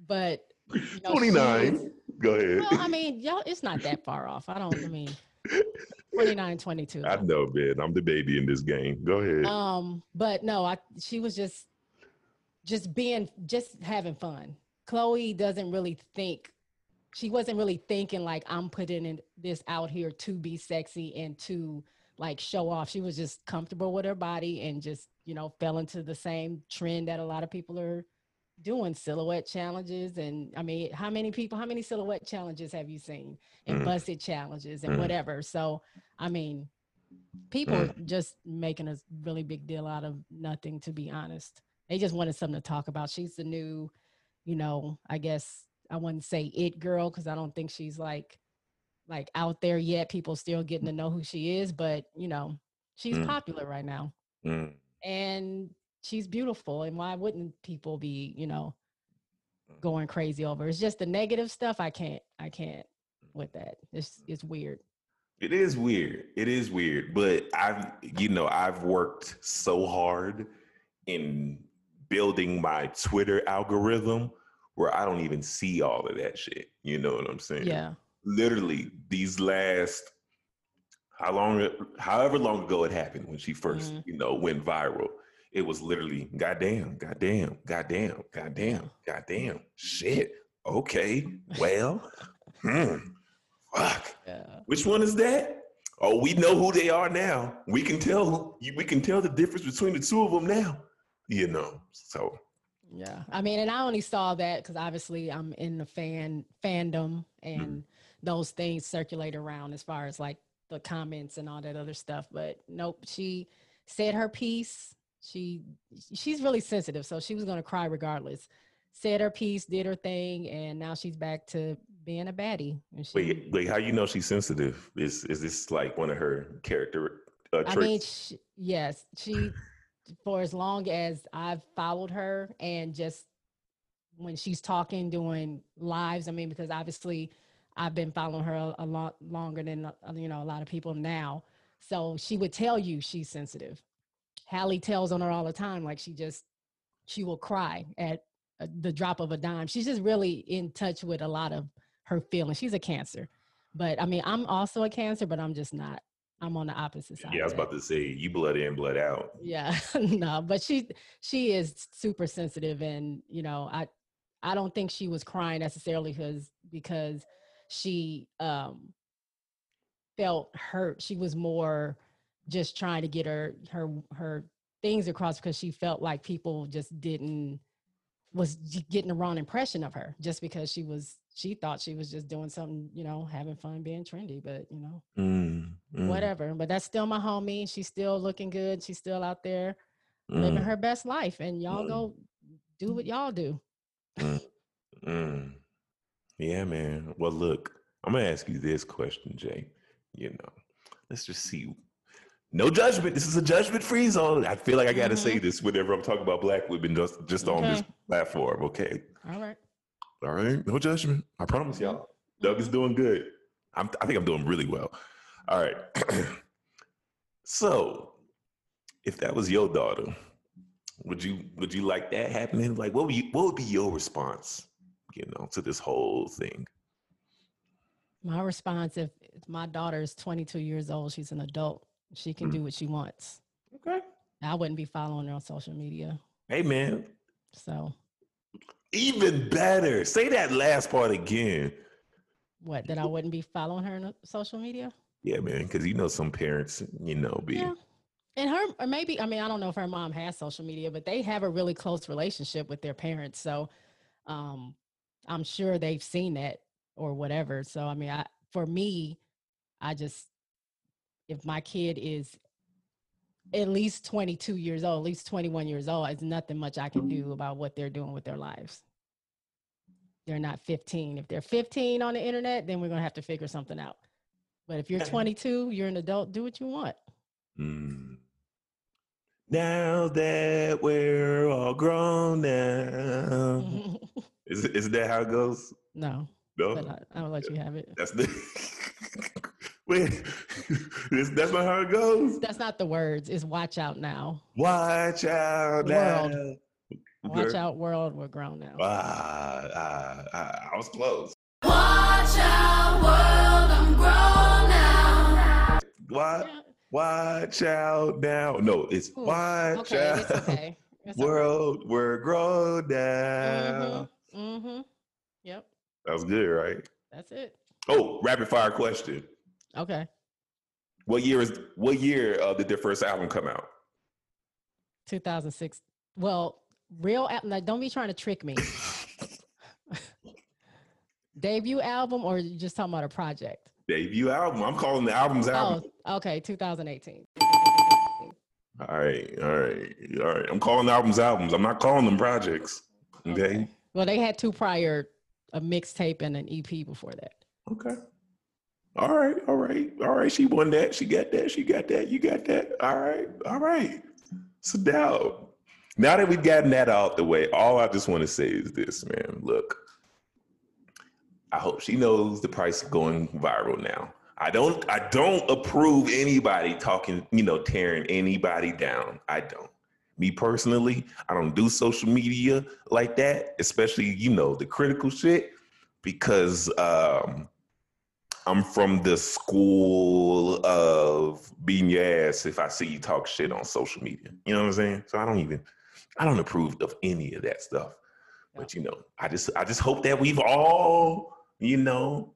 [SPEAKER 7] but you know,
[SPEAKER 1] 29. Go ahead.
[SPEAKER 7] well, I mean, y'all, it's not that far off. I don't. I mean, 29, 22.
[SPEAKER 1] I know, man. I'm the baby in this game. Go ahead.
[SPEAKER 7] Um, but no, I she was just just being just having fun. Chloe doesn't really think she wasn't really thinking like I'm putting in this out here to be sexy and to like show off. She was just comfortable with her body and just, you know, fell into the same trend that a lot of people are doing silhouette challenges and I mean, how many people, how many silhouette challenges have you seen? And
[SPEAKER 1] Mm.
[SPEAKER 7] Buss It challenges and
[SPEAKER 1] Mm.
[SPEAKER 7] whatever. So, I mean, people are just making a really big deal out of nothing to be honest. They just wanted something to talk about. She's the new, you know, I guess I wouldn't say it girl because I don't think she's like like out there yet. People still getting to know who she is, but you know, she's
[SPEAKER 1] Mm.
[SPEAKER 7] popular right now
[SPEAKER 1] Mm.
[SPEAKER 7] and she's beautiful and why wouldn't people be you know mm. going crazy over it's just the negative stuff i can't i can't with mm-hmm. that it's mm-hmm. it's weird
[SPEAKER 1] It is weird. It is weird, but I've you know I've worked so hard in building my Twitter algorithm where I don't even see all of that shit. You know what I'm saying?
[SPEAKER 7] yeah
[SPEAKER 1] Literally, these last how long, however long ago it happened when she 1st
[SPEAKER 7] Mhm.
[SPEAKER 1] you know, went viral. It was literally goddamn, goddamn, goddamn, goddamn, goddamn, shit. Okay, well, hmm, fuck.
[SPEAKER 7] yeah
[SPEAKER 1] Which one is that? Oh, we know who they are now. We can tell. We can tell the difference between the two of them now. You know. So
[SPEAKER 7] yeah i mean and i only saw that because obviously i'm in the fan fandom and those things circulate around as far as like the comments and all that other stuff but nope she said her piece she she's really sensitive so she was going to cry regardless said her piece did her thing and now she's back to being a baddie and she,
[SPEAKER 1] wait, wait. How you know she's sensitive? Is is this like one of her character uh, traits?
[SPEAKER 7] I mean, she, yes, she for as long as I've followed her and just when she's talking, doing lives. I mean, because obviously I've been following her a, a lot longer than uh, you know a lot of people now. So she would tell you she's sensitive. Halle tells on her all the time, like she just she will cry at uh, the drop of a dime. She's just really in touch with a lot of her feelings. She's a cancer, but I mean, I'm also a cancer, but I'm just not. I'm on the opposite side.
[SPEAKER 1] yeah, I was about to say you blood in, blood out.
[SPEAKER 7] Yeah, (laughs) no, but she she is super sensitive, and you know, I I don't think she was crying necessarily because because she um felt hurt. She was more just trying to get her her her things across because she felt like people just didn't was getting the wrong impression of her just because she was she thought she was just doing something you know having fun being trendy but you know
[SPEAKER 1] Mm, mm,
[SPEAKER 7] whatever. But that's still my homie. She's still looking good. She's still out there living
[SPEAKER 1] mm,
[SPEAKER 7] her best life. And y'all
[SPEAKER 1] Mm.
[SPEAKER 7] go do what y'all do.
[SPEAKER 1] mm. Yeah, man. Well, look, I'm gonna ask you this question, Jay. You know, let's just see. No judgment. This is a judgment-free zone. I feel like I gotta say mm-hmm. this whenever I'm talking about black women, just just on this platform. Okay.
[SPEAKER 7] All right.
[SPEAKER 1] All right, no judgment. I promise y'all. Doug is mm-hmm. doing good. I'm, I think I'm doing really well. All right. (clears throat) so, if that was your daughter, would you would you like that happening? Like, what would you, what would be your response? You know, to this whole thing.
[SPEAKER 7] My response if if my daughter is 22 years old, she's an adult, she can do what she wants.
[SPEAKER 1] Okay.
[SPEAKER 7] I wouldn't be following her on social media.
[SPEAKER 1] Hey, man.
[SPEAKER 7] So,
[SPEAKER 1] Even better. Say that last part again.
[SPEAKER 7] what, that I wouldn't be following her on social media?
[SPEAKER 1] Yeah, man. Because you know some parents, you know, be
[SPEAKER 7] Yeah. And her, or maybe, I mean, I don't know if her mom has social media, but they have a really close relationship with their parents. So um, I'm sure they've seen that or whatever. So, I mean, I, for me, I just, if my kid is at least 22 years old, at least 21 years old, it's nothing much I can do about what they're doing with their lives. They're not 15. If they're 15 on the internet, then we're going to have to figure something out. But if you're 22, you're an adult, do what you want.
[SPEAKER 1] Mm. Now that we're all grown now. (laughs) Is, is that how it goes?
[SPEAKER 7] no,
[SPEAKER 1] No.
[SPEAKER 7] but I, I'll let you have it.
[SPEAKER 1] That's the (laughs) (laughs) wait. That's not how it goes.
[SPEAKER 7] That's not the words. It's watch out now.
[SPEAKER 1] Watch out now.
[SPEAKER 7] World. Watch
[SPEAKER 1] Girl.
[SPEAKER 7] out, world. We're grown now.
[SPEAKER 1] Ah, ah, ah, I was close.
[SPEAKER 8] Watch out, world, I'm grown now.
[SPEAKER 1] What?
[SPEAKER 7] Yeah.
[SPEAKER 1] Watch out now. No, it's
[SPEAKER 7] Ooh,
[SPEAKER 1] watch
[SPEAKER 7] Okay,
[SPEAKER 1] out.
[SPEAKER 7] it's okay. It's (laughs)
[SPEAKER 1] World, we're grown now.
[SPEAKER 7] Mm-hmm. mm-hmm. Yep.
[SPEAKER 1] That was good, right?
[SPEAKER 7] That's it.
[SPEAKER 1] Oh, rapid fire question.
[SPEAKER 7] Okay.
[SPEAKER 1] What year is what year uh, did their first album come out?
[SPEAKER 7] 2006. Well, real. al- Like, don't be trying to trick me. (laughs) Debut album, or you just talking about a project?
[SPEAKER 1] Debut album. I'm calling the album's album.
[SPEAKER 7] Oh, okay. 2018.
[SPEAKER 1] All right, all right, all right. I'm calling the albums albums. I'm not calling them projects. Okay.
[SPEAKER 7] Well, they had two prior, a mixtape and an EP before that.
[SPEAKER 1] Okay. All right, all right, all right. She won that. She got that. She got that. You got that. All right, all right. So now, now that we've gotten that out the way, all I just want to say is this, man. Look, I hope she knows the price of going viral now. I don't I don't approve anybody talking, you know, tearing anybody down. I don't. Me personally, I don't do social media like that, especially, you know, the critical shit, because um I'm from the school of beating your ass if I see you talk shit on social media. You know what I'm saying? So I don't even I don't approve of any of that stuff. But you know, I just I just hope that we've all, you know,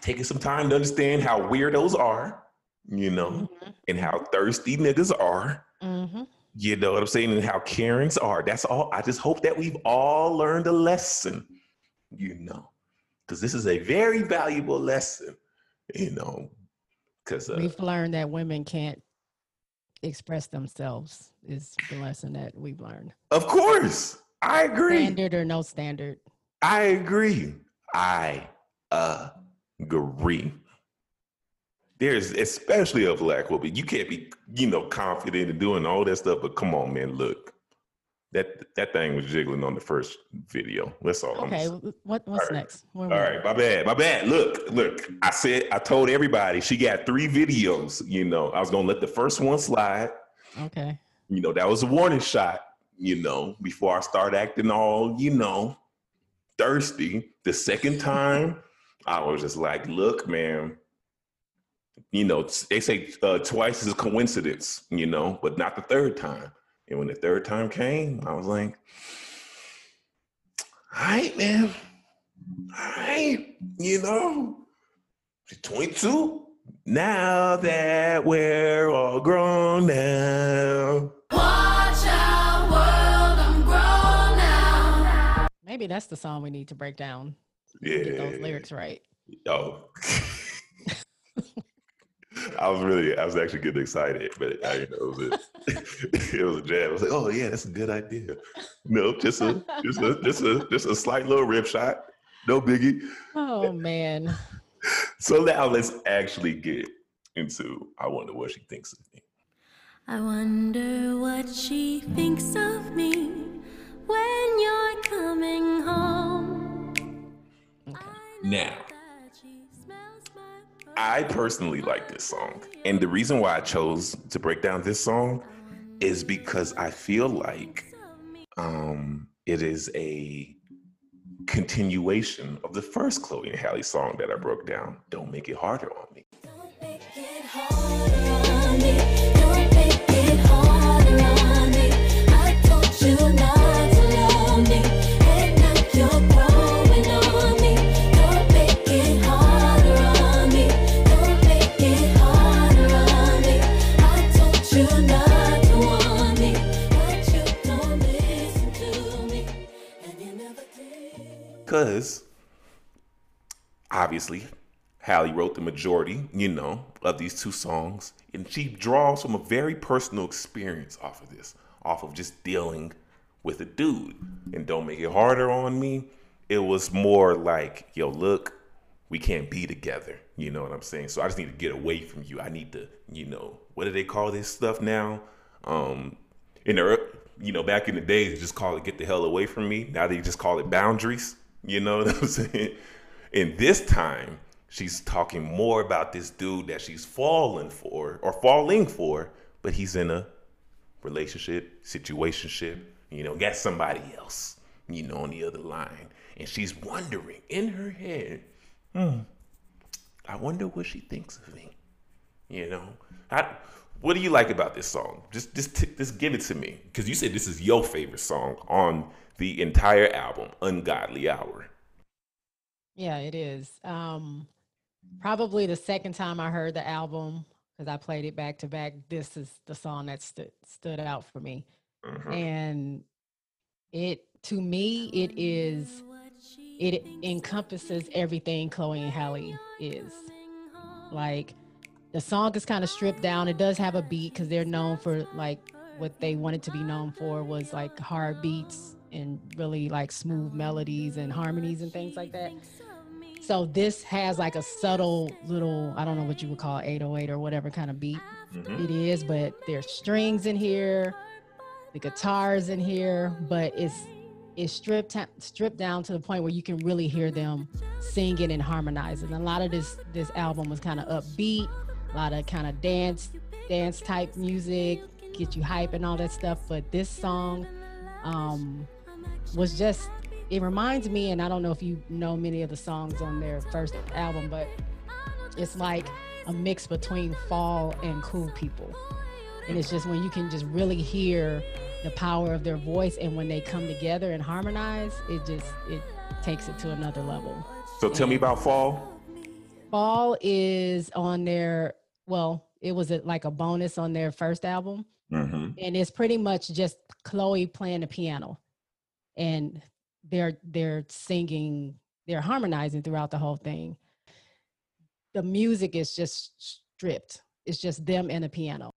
[SPEAKER 1] taken some time to understand how weirdos are, you know, and how thirsty niggas are.
[SPEAKER 7] Mm-hmm.
[SPEAKER 1] You know what I'm saying? And how Karens are. That's all. I just hope that we've all learned a lesson, you know, because this is a very valuable lesson, you know, because uh,
[SPEAKER 7] We've learned that women can't express themselves. Is the lesson that we've learned.
[SPEAKER 1] of course, I agree.
[SPEAKER 7] Standard or no standard.
[SPEAKER 1] I agree. I agree. There's especially a black woman. You can't be, you know, confident in doing all that stuff. But come on, man, look. That that thing was jiggling on the first video. That's all. I'm
[SPEAKER 7] Okay. What what's
[SPEAKER 1] All right.
[SPEAKER 7] next? Where
[SPEAKER 1] All right,
[SPEAKER 7] at?
[SPEAKER 1] my bad, my bad. Look, look. I said I told everybody she got three videos. You know, I was gonna let the first one slide.
[SPEAKER 7] Okay.
[SPEAKER 1] You know, that was a warning shot. You know, before I start acting all, you know, thirsty. The second time, I was just like, look, man. You know, they say uh, twice is a coincidence. You know, but not the third time. And when the third time came, I was like, all right, man. All right, you know, 22. Now that we're all grown now.
[SPEAKER 8] Watch out, world, I'm grown now.
[SPEAKER 7] Maybe that's the song we need to break down.
[SPEAKER 1] Yeah.
[SPEAKER 7] Get those lyrics right.
[SPEAKER 1] Oh. (laughs) I was really, I was actually getting excited, but I, you know, it was, a, (laughs) it was a jab. I was like, oh yeah, that's a good idea. No, just a, just a, just a, just a slight little rip shot. No biggie.
[SPEAKER 7] Oh man.
[SPEAKER 1] So now let's actually get into. I wonder what she thinks of me.
[SPEAKER 6] I wonder what she thinks of me when you're coming home. Okay.
[SPEAKER 1] Now, I personally like this song. And the reason why I chose to break down this song is because I feel like um, it is a continuation of the first Chloe and Halle song that I broke down. Don't make it harder on me. Obviously, Halle wrote the majority, you know, of these two songs. And she draws from a very personal experience off of this, off of just dealing with a dude. And don't make it harder on me. It was more like, yo, look, we can't be together. You know what I'm saying? So I just need to get away from you. I need to, you know, what do they call this stuff now? Um, in the, you know, back in the days, just call it "get the hell away from me." Now they just call it boundaries. You know (laughs) what I'm saying? And this time, she's talking more about this dude that she's falling for or falling for, but he's in a relationship, situationship. You know, got somebody else. You know, on the other line, and she's wondering in her head, hmm, I wonder what she thinks of me. You know, I, what do you like about this song? Just, just, t- just give it to me, because you said this is your favorite song on the entire album, "Ungodly Hour."
[SPEAKER 7] Yeah, it is. Um, probably the second time I heard the album, because I played it back to back, this is the song that stood stood out for me.
[SPEAKER 1] Mhm.
[SPEAKER 7] And it to me, it is it encompasses everything Chloe and Halle is. Like the song is kind of stripped down. It does have a beat because they're known for like what they wanted to be known for was like hard beats and really like smooth melodies and harmonies and things like that. So this has like a subtle little, I don't know what you would call it, 808 or whatever kind of beat
[SPEAKER 1] Mhm.
[SPEAKER 7] it is, but there's strings in here, the guitars in here, but it's it's stripped stripped down to the point where you can really hear them singing and harmonizing. A lot of this this album was kind of upbeat, a lot of kind of dance dance type music, get you hype and all that stuff. But this song um, was just it reminds me, and I don't know if you know many of the songs on their first album, but it's like a mix between fall and cool people and it's just when you can just really hear the power of their voice and when they come together and harmonize it just it takes it to another level
[SPEAKER 1] So tell me about Fall.
[SPEAKER 7] fall is on their well it was a, like a bonus on their first album
[SPEAKER 1] Mm-hmm.
[SPEAKER 7] and it's pretty much just chloe playing the piano and they're they're singing they're harmonizing throughout the whole thing. The music is just stripped. It's just them and a piano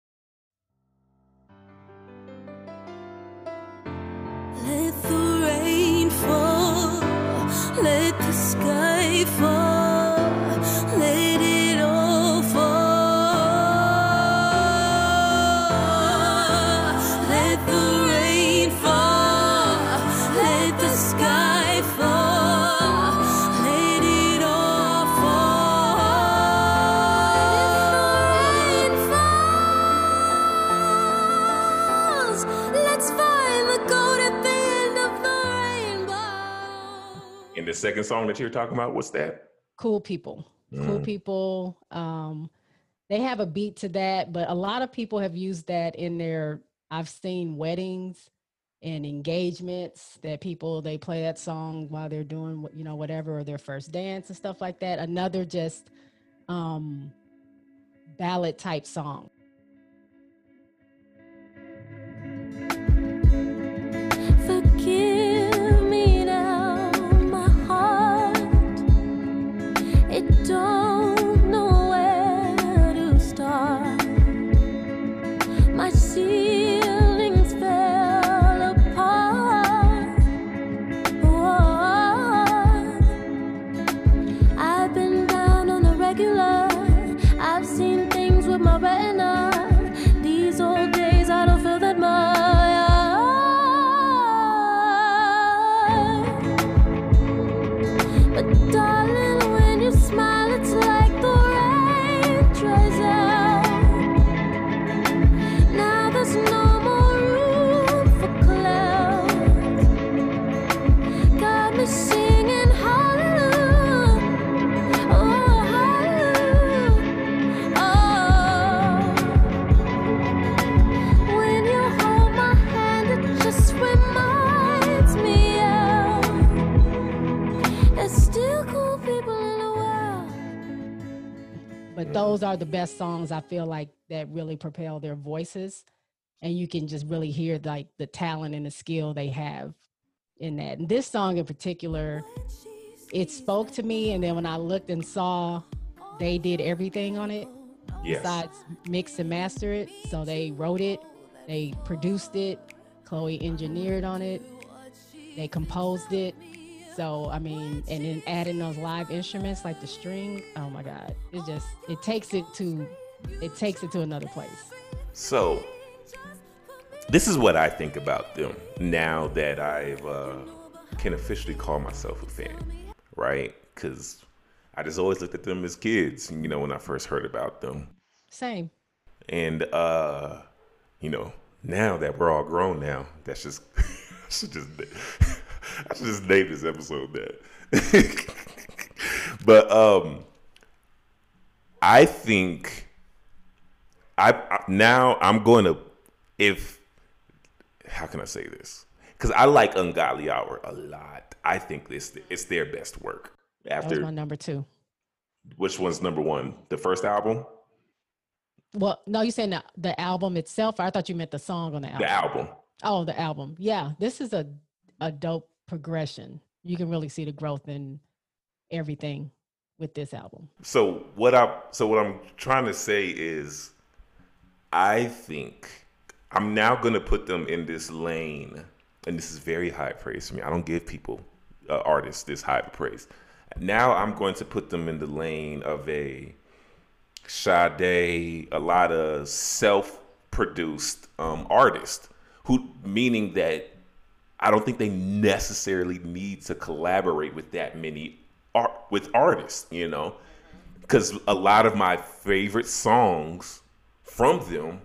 [SPEAKER 1] second song that you're talking about, what's that?
[SPEAKER 7] cool people cool
[SPEAKER 1] Mm.
[SPEAKER 7] people um they have a beat to that but a lot of people have used that in their i've seen weddings and engagements that people they play that song while they're doing you know whatever or their first dance and stuff like that another just um ballad type song those are the best songs I feel like that really propel their voices, and you can just really hear like the talent and the skill they have in that. And this song in particular, it spoke to me. And then when I looked and saw they did everything on it,
[SPEAKER 1] Yes.
[SPEAKER 7] besides mix and master it. So they wrote it, they produced it, Chloe engineered on it, they composed it. So I mean, and then adding those live instruments like the string, oh my God, it just it takes it to it takes it to another place.
[SPEAKER 1] So, this is what I think about them now that I've uh, can officially call myself a fan, right? Because I just always looked at them as kids, you know, when I first heard about them,
[SPEAKER 7] Same.
[SPEAKER 1] and uh, you know, now that we're all grown now, that's just (laughs) I should just I should just name this episode that. (laughs) but um, I think I, I now I'm going to if how can I say this? Because I like Ungodly Hour a lot. I think this it's their best work. After
[SPEAKER 7] my number two.
[SPEAKER 1] which one's number one? The first album,
[SPEAKER 7] Well, no, you saying the, the album itself? I thought you meant the song on the album.
[SPEAKER 1] the album.
[SPEAKER 7] Oh, the album. Yeah, this is a a dope progression. You can really see the growth in everything with this album.
[SPEAKER 1] So what I so what I'm trying to say is, I think I'm now going to put them in this lane, and this is very high praise for me. I don't give people uh, artists this high praise. Now I'm going to put them in the lane of a Sade, a lot of self-produced um, artists, who meaning that I don't think they necessarily need to collaborate with that many art with artists, you know, because a lot of my favorite songs from them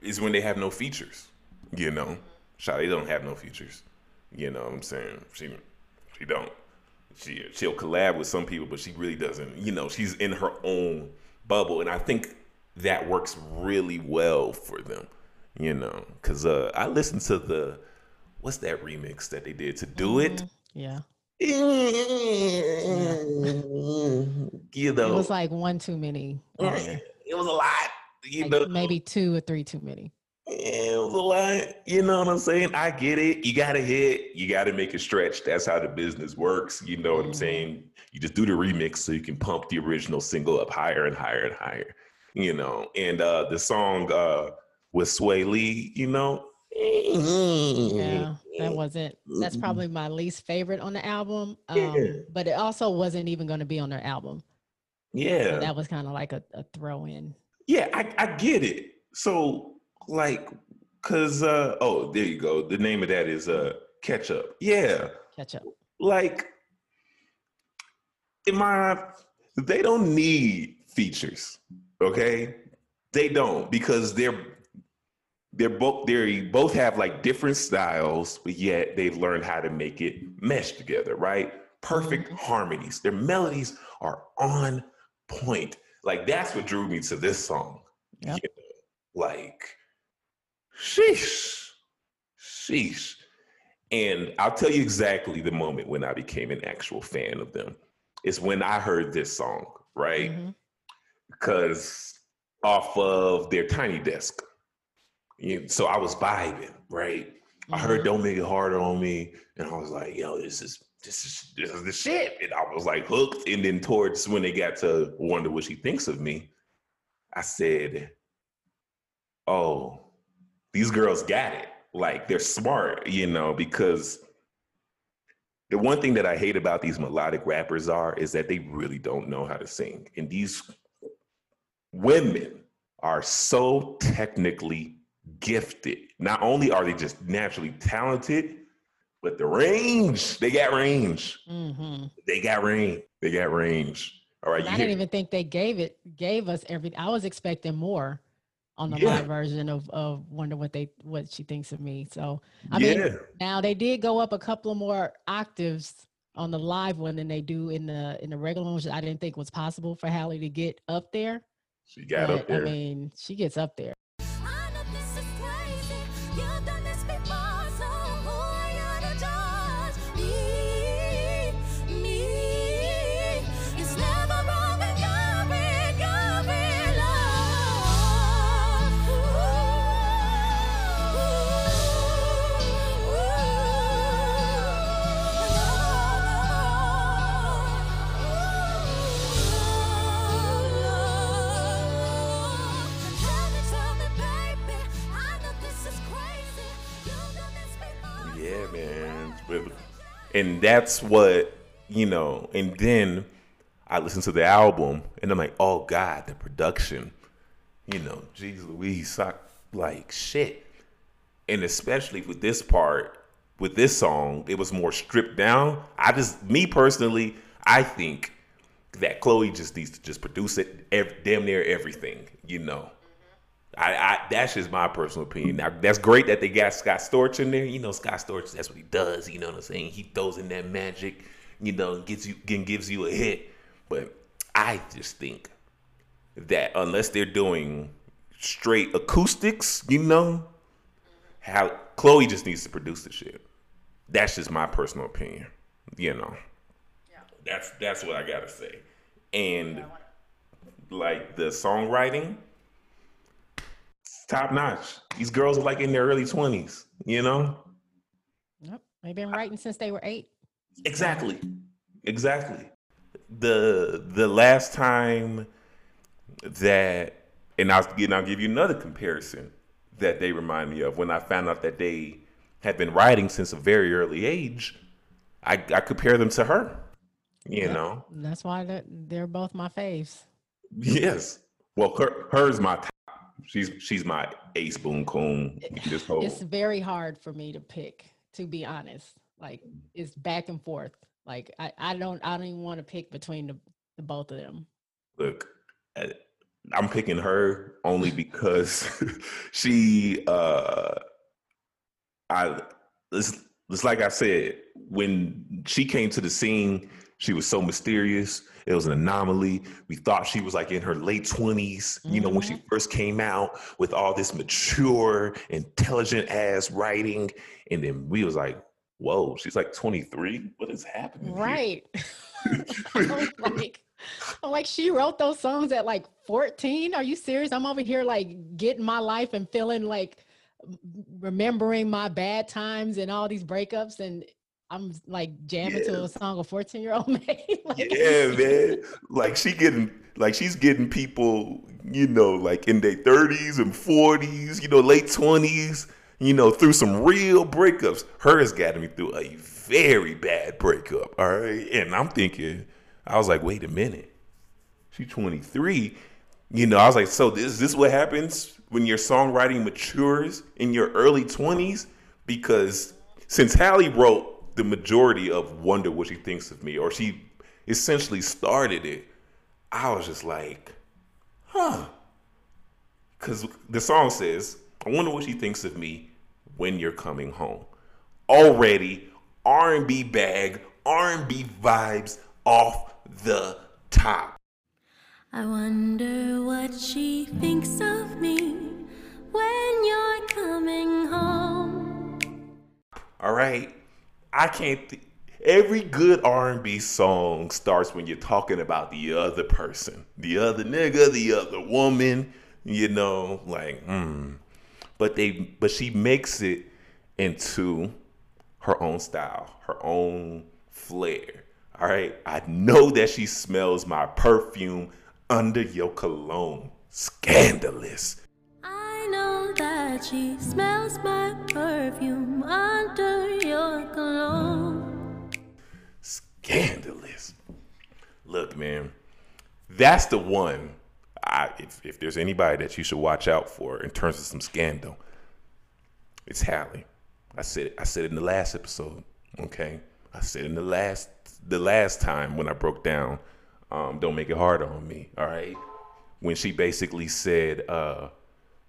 [SPEAKER 1] is when they have no features, you know. Sade don't have no features, you know what I'm saying? She she don't. She she'll collab with some people, but she really doesn't. You know, she's in her own bubble, and I think that works really well for them. You know, because uh, I listened to the what's that remix that they did to do it.
[SPEAKER 7] Yeah. (laughs)
[SPEAKER 1] You know, It
[SPEAKER 7] was like one too many.
[SPEAKER 1] it was a lot. You
[SPEAKER 7] Like
[SPEAKER 1] know,
[SPEAKER 7] maybe two or three too many.
[SPEAKER 1] it was a lot. You know what I'm saying? I get it. You gotta hit. You gotta make it stretch. That's how the business works. You know what I'm
[SPEAKER 7] Mhm.
[SPEAKER 1] saying? You just do the remix so you can pump the original single up higher and higher and higher. You know, and uh the song uh with Swae Lee, you know.
[SPEAKER 7] Yeah, that wasn't. That's probably my least favorite on the album. Um,
[SPEAKER 1] Yeah.
[SPEAKER 7] But it also wasn't even going to be on their album. So
[SPEAKER 1] Yeah.
[SPEAKER 7] that was kind of like a, a throw in.
[SPEAKER 1] Yeah, I, I get it. So like cause uh oh there you go. The name of that is uh Catch Up. Yeah.
[SPEAKER 7] Catch Up.
[SPEAKER 1] Like in my they don't need features. Okay? They don't because they're they're both they both have like different styles, but yet they've learned how to make it mesh together, right? Perfect harmonies. Their melodies are on point. Like that's what drew me to this song.
[SPEAKER 7] Yep.
[SPEAKER 1] You know, like, sheesh, sheesh. And I'll tell you exactly the moment when I became an actual fan of them. It's when I heard this song, right?
[SPEAKER 7] Mhm.
[SPEAKER 1] Because off of their tiny desk. You- so I was vibing, right? I heard mm-hmm. "Don't Make It Harder on Me," and I was like, "Yo, this is this is this is the shit." And I was like hooked. And then towards when they got to "Wonder What She Thinks of Me," I said, "Oh, these girls got it. Like they're smart, you know." Because the one thing that I hate about these melodic rappers are is that they really don't know how to sing, and these women are so technically gifted. Not only are they just naturally talented, but the range, they got range.
[SPEAKER 7] hmm
[SPEAKER 1] They got range. They got range. All right. You
[SPEAKER 7] I
[SPEAKER 1] hear,
[SPEAKER 7] didn't even think they gave it gave us every. I was expecting more on the
[SPEAKER 1] Yeah.
[SPEAKER 7] live version of of Wonder what they what she thinks of me. So I
[SPEAKER 1] yeah.
[SPEAKER 7] mean, now they did go up a couple of more octaves on the live one than they do in the in the regular one, which I didn't think was possible for Halle to get up there.
[SPEAKER 1] she got up
[SPEAKER 7] But, I mean, she gets up there.
[SPEAKER 1] And that's what, you know, and then I listened to the album and I'm like, oh God, the production. You know, jeez Louise, I, like shit. And especially with this part, with this song, it was more stripped down. I just, me personally, I think that Chloe just needs to just produce it, damn near everything, you know. I, I that's just my personal opinion. Now that's great that they got Scott Storch in there. You know, Scott Storch, that's what he does. You know what I'm saying? He throws in that magic, you know, and gets you and gives you a hit. But I just think that unless they're doing straight acoustics, you know, how Chloe just needs to produce the shit. That's just my personal opinion. You know. That's that's what I gotta say. And like the songwriting, top notch. These girls are like in their early twenties, you know?
[SPEAKER 7] Yep. They've been writing since they were eight.
[SPEAKER 1] Exactly. Exactly. The the last time that and I'll and I'll give you another comparison that they remind me of when I found out that they had been writing since a very early age, I, I compare them to her. You
[SPEAKER 7] Yep.
[SPEAKER 1] know?
[SPEAKER 7] That's why they're, they're both my faves.
[SPEAKER 1] Yes. Well her hers my. She's she's my ace boom coon. This whole
[SPEAKER 7] It's very hard for me to pick, to be honest. Like it's back and forth. Like I, I don't I don't even want to pick between the, the both of them.
[SPEAKER 1] look uh, i'm picking her only because (laughs) she uh i it's, it's like i said when she came to the scene she was so mysterious it was an anomaly we thought she was like in her late 20s you know when she mm-hmm. first came out with all this mature intelligent ass writing and then we was like whoa she's like 23 what is happening here?"
[SPEAKER 7] Right. (laughs) (laughs) Like, I'm like, she wrote those songs at like 14. Are you serious? I'm over here like getting my life and feeling like remembering my bad times and all these breakups and I'm like jamming to a song a 14 year old (laughs) made. Like,
[SPEAKER 1] yeah, man. (laughs) Like she getting like she's getting people, you know, like in their thirties and forties, you know, late twenties, you know, through some real breakups. Hers got me through a very bad breakup. All right. And I'm thinking, I was like, wait a minute. She's 23. You know, I was like, so this this what happens when your songwriting matures in your early 20s? Because since Halle wrote the majority of Wonder What She Thinks of Me, or she essentially started it, I was just like, huh. Because the song says, I wonder what she thinks of me when you're coming home. Already R&B bag, R&B vibes off the top.
[SPEAKER 6] I wonder what she thinks of me when you're coming home.
[SPEAKER 1] All right, I can't. Th- Every good R&B song starts when you're talking about the other person, the other nigga, the other woman. You know, like, hmm. But they, but she makes it into her own style, her own flair. All right, I know that she smells my perfume under your cologne. Scandalous.
[SPEAKER 6] I know that she smells my perfume under your cologne.
[SPEAKER 1] scandalous. Look, man, that's the one. I, if, if there's anybody that you should watch out for in terms of some scandal, it's Halle. I said it, I said in the last episode. Okay, I said in the last the last time when I broke down. Um, don't make it hard on me. All right, when she basically said, uh,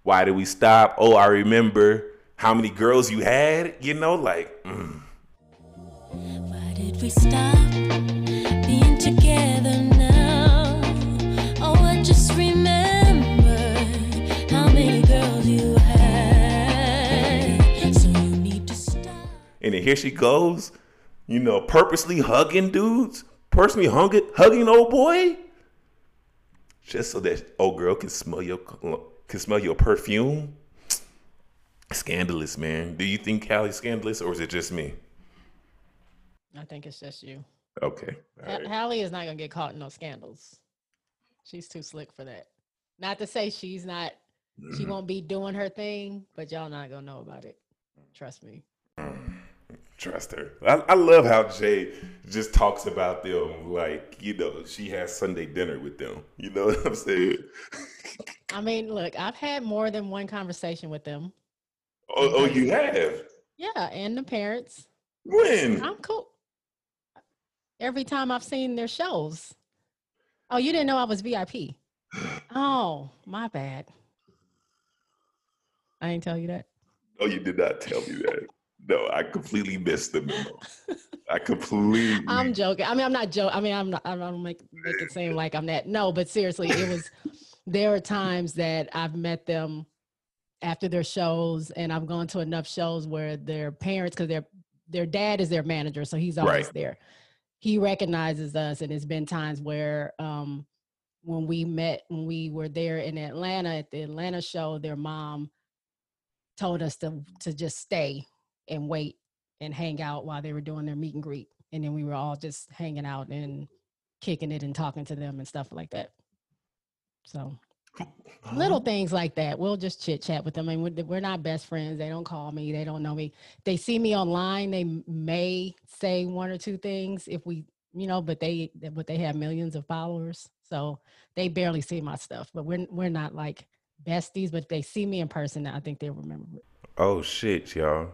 [SPEAKER 1] "Why did we stop?" Oh, I remember how many girls you had. You know, like. mm.
[SPEAKER 6] Why did we stop being together now? Oh, I just remembered how many girls you had. So you need to stop.
[SPEAKER 1] And then here she goes, you know, purposely hugging dudes, personally hugging, hugging old boy, just so that old girl can smell your can smell your perfume. Scandalous, man. Do you think Callie's scandalous, or is it just me?
[SPEAKER 7] I think it's just you.
[SPEAKER 1] Okay, all right.
[SPEAKER 7] Halle is not gonna get caught in no scandals. She's too slick for that. Not to say she's not. She
[SPEAKER 1] Mm-hmm.
[SPEAKER 7] won't be doing her thing, but y'all not gonna know about it. Trust me.
[SPEAKER 1] Trust her. I, I love how Jay just talks about them like, you know, she has Sunday dinner with them. You know what I'm saying?
[SPEAKER 7] I mean, look, I've had more than one conversation with them.
[SPEAKER 1] Oh, oh you have?
[SPEAKER 7] Yeah, and the parents.
[SPEAKER 1] When?
[SPEAKER 7] I'm cool. Every time I've seen their shows. Oh, you didn't know I was VIP. Oh, my bad. I didn't tell you that.
[SPEAKER 1] Oh, you did not tell me that. No, I completely missed the memo. I completely.
[SPEAKER 7] I'm joking. I mean, I'm not joking. I mean, I'm not. I don't make make it seem like I'm that. No, but seriously, it was. There are times that I've met them after their shows, and I've gone to enough shows where their parents, because their their dad is their manager, so he's always
[SPEAKER 1] Right.
[SPEAKER 7] there. He recognizes us, and it's been times where um, when we met when we were there in Atlanta at the Atlanta show, their mom told us to to just stay and wait and hang out while they were doing their meet and greet. And then we were all just hanging out and kicking it and talking to them and stuff like that. So little things like that. We'll just chit chat with them. I mean, we're, not best friends. They don't call me. They don't know me. They see me online. They may say one or two things if we, you know, but they, but they have millions of followers, so they barely see my stuff. But we're we're not like besties. But if they see me in person, I think they'll remember it.
[SPEAKER 1] Oh shit, y'all.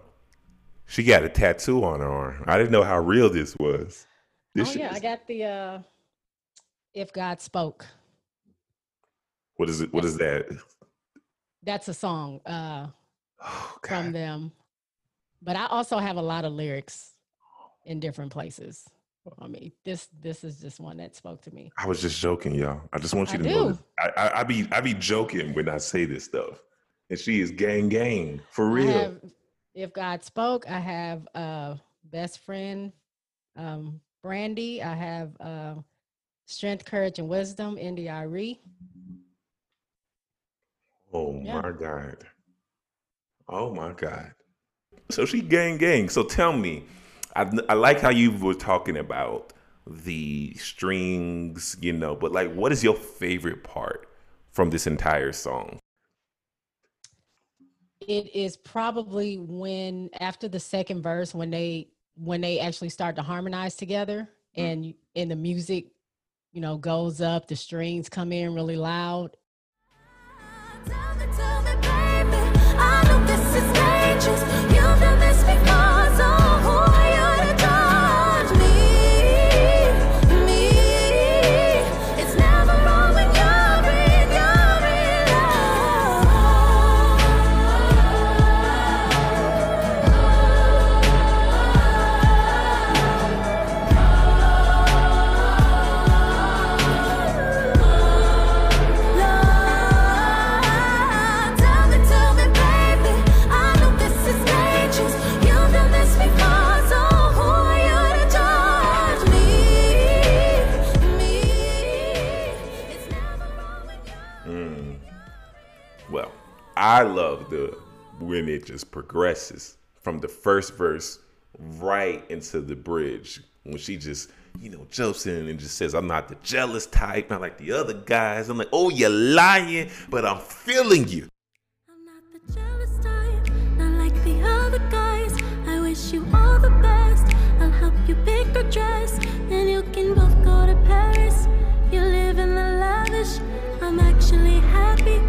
[SPEAKER 1] She got a tattoo on her arm. I didn't know how real this was. This
[SPEAKER 7] oh yeah, I got the uh if God spoke.
[SPEAKER 1] what is it? What is that?
[SPEAKER 7] That's a song uh
[SPEAKER 1] Oh
[SPEAKER 7] from them. But I also have a lot of lyrics in different places. I mean, this this is just one that spoke to me.
[SPEAKER 1] I was just joking, y'all. I just want you
[SPEAKER 7] I
[SPEAKER 1] to know this. I, I, I be I be joking when I say this stuff. And she is gang gang. For real.
[SPEAKER 7] I have if God spoke, I have uh best friend um Brandy, I have uh strength, courage, and wisdom, India Arie.
[SPEAKER 1] Oh
[SPEAKER 7] Yeah.
[SPEAKER 1] my God. Oh my God. So she gang gang. So tell me, I, I like how you were talking about the strings, you know, but like, what is your favorite part from this entire song?
[SPEAKER 7] It is probably when after the second verse when they when they actually start to harmonize together mm. and y- and the music you know goes up the strings come in really loud.
[SPEAKER 6] Tell me, tell me, baby, I love
[SPEAKER 1] the when it just progresses from the first verse right into the bridge when she just you know jumps in and just says i'm not the jealous type not like the other guys i'm like oh you're lying but i'm feeling you
[SPEAKER 6] I'm not the jealous type, not like the other guys. I wish you all the best. I'll help you pick a dress, and you can both go to Paris. You live in the lavish. I'm actually happy.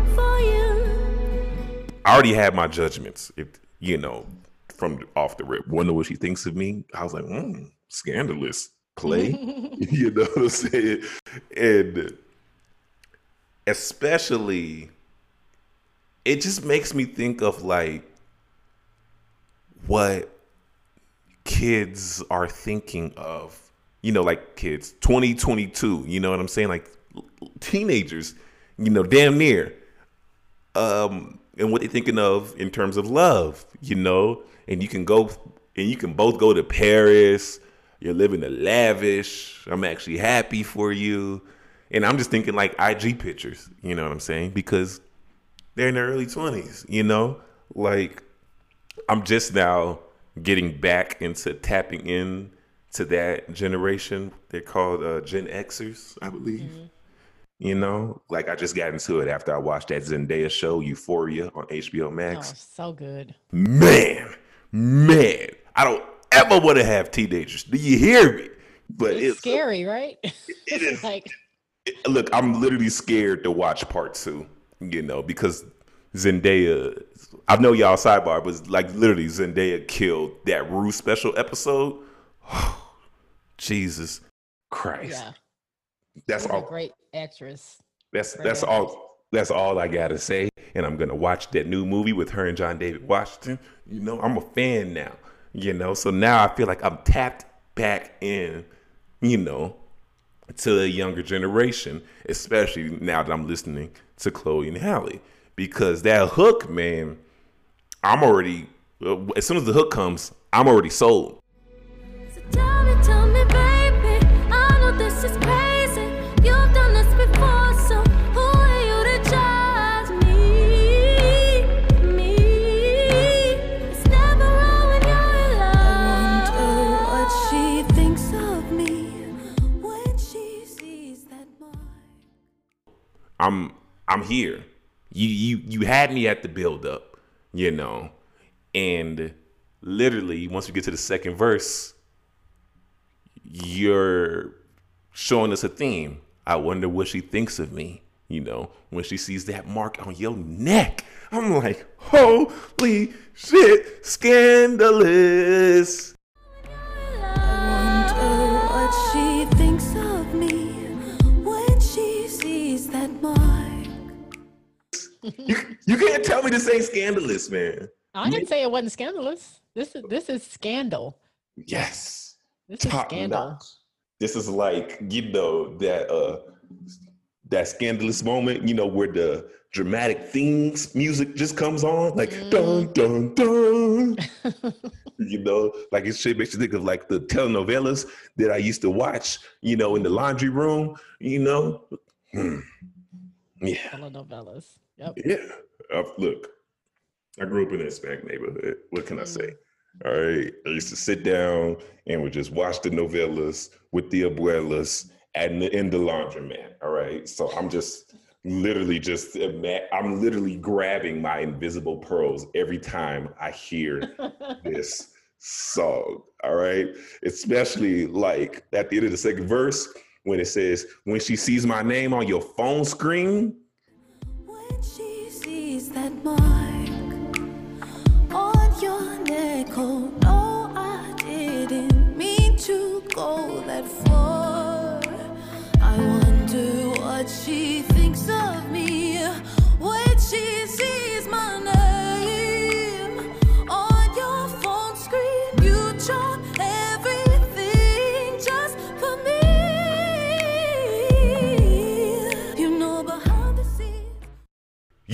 [SPEAKER 1] I already had my judgments if you know from off the rip. Wonder what she thinks of me. I was like mm, scandalous play (laughs) (laughs) you know what i'm saying? And especially it just makes me think of like what kids are thinking of. You know like kids 2022 you know what i'm saying? Like teenagers you know damn near. Um and what they're thinking of in terms of love you know? And you can go and you can both go to paris. You're living a lavish i'm actually happy for you. And i'm just thinking like ig pictures you know what i'm saying? Because they're in their early 20s you know? Like i'm just now getting back into tapping in to that generation. They're called uh, gen xers i believe you know, like I just got into it after I watched that Zendaya show, Euphoria, on HBO
[SPEAKER 7] oh
[SPEAKER 1] Max.
[SPEAKER 7] so good
[SPEAKER 1] Man, man, I don't. ever want to have teenagers. Do you hear me? But
[SPEAKER 7] It's, scary, right?
[SPEAKER 1] It (laughs) is.
[SPEAKER 7] like
[SPEAKER 1] look, I'm literally scared to watch part two. You know, because Zendaya. I know y'all sidebar, but like literally Zendaya killed that Rue special episode. (sighs) Jesus Christ.
[SPEAKER 7] yeah,
[SPEAKER 1] That's
[SPEAKER 7] a
[SPEAKER 1] all.
[SPEAKER 7] great actress.
[SPEAKER 1] That's
[SPEAKER 7] Great
[SPEAKER 1] that's
[SPEAKER 7] actress.
[SPEAKER 1] all. That's all I gotta say. And I'm gonna watch that new movie with her and John David Washington. You know, I'm a fan now. You know, so now I feel like I'm tapped back in. You know, to the younger generation, especially now that I'm listening to Chloe and Halle, because that hook, man, I'm already. uh, As soon as the hook comes, I'm already sold. I'm I'm here. You you you had me at the build up, you know. And literally once we get to the second verse, you're showing us a theme. I wonder what she thinks of me, you know, when she sees that mark on your neck. I'm like, holy shit, scandalous. You, you can't tell me this ain't scandalous, man.
[SPEAKER 7] I didn't say it wasn't scandalous. This is this is scandal.
[SPEAKER 1] Yes.
[SPEAKER 7] This is
[SPEAKER 1] top
[SPEAKER 7] scandal.
[SPEAKER 1] notch. This is like you know that uh that scandalous moment, you know, where the dramatic themes music just comes on, like dun dun dun. (laughs) you know, like it makes you think of like the telenovelas that I used to watch, you know, in the laundry room, you know. Hmm. Yeah,
[SPEAKER 7] Telenovelas. Yep.
[SPEAKER 1] yeah. Uh, look, I grew up in a Hispanic neighborhood. What can I say? All right. I used to sit down and would just watch the novellas with the abuelas and the, in the laundromat. All right. So I'm just literally just, I'm literally grabbing my invisible pearls every time I hear (laughs) this song. All right. Especially like at the end of the second verse when it says, when she sees my name on your phone screen.
[SPEAKER 6] That mark on your neck, oh no, I didn't mean to go that far. I wonder what she thinks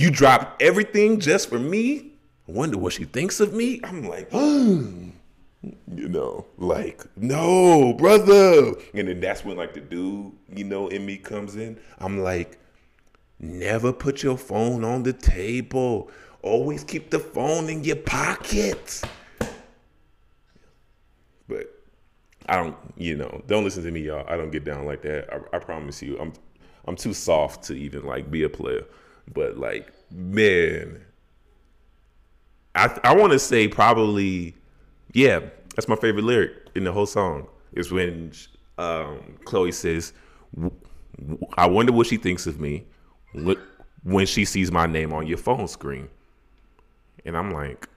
[SPEAKER 6] You drop everything just for me?
[SPEAKER 1] I wonder what she thinks of me. I'm like, (gasps) you know, like, no, brother. And then that's when, like, the dude, you know, in me comes in. I'm like, never put your phone on the table. Always keep the phone in your pocket. But I don't, you know, don't listen to me, y'all. I don't get down like that. I, I promise you. I'm I'm too soft to even like be a player. But like, man, I I want to say probably, yeah, that's my favorite lyric in the whole song. Is when um, Chloe says, "W- w- "I wonder what she thinks of me wh- when she sees my name on your phone screen," and I'm like,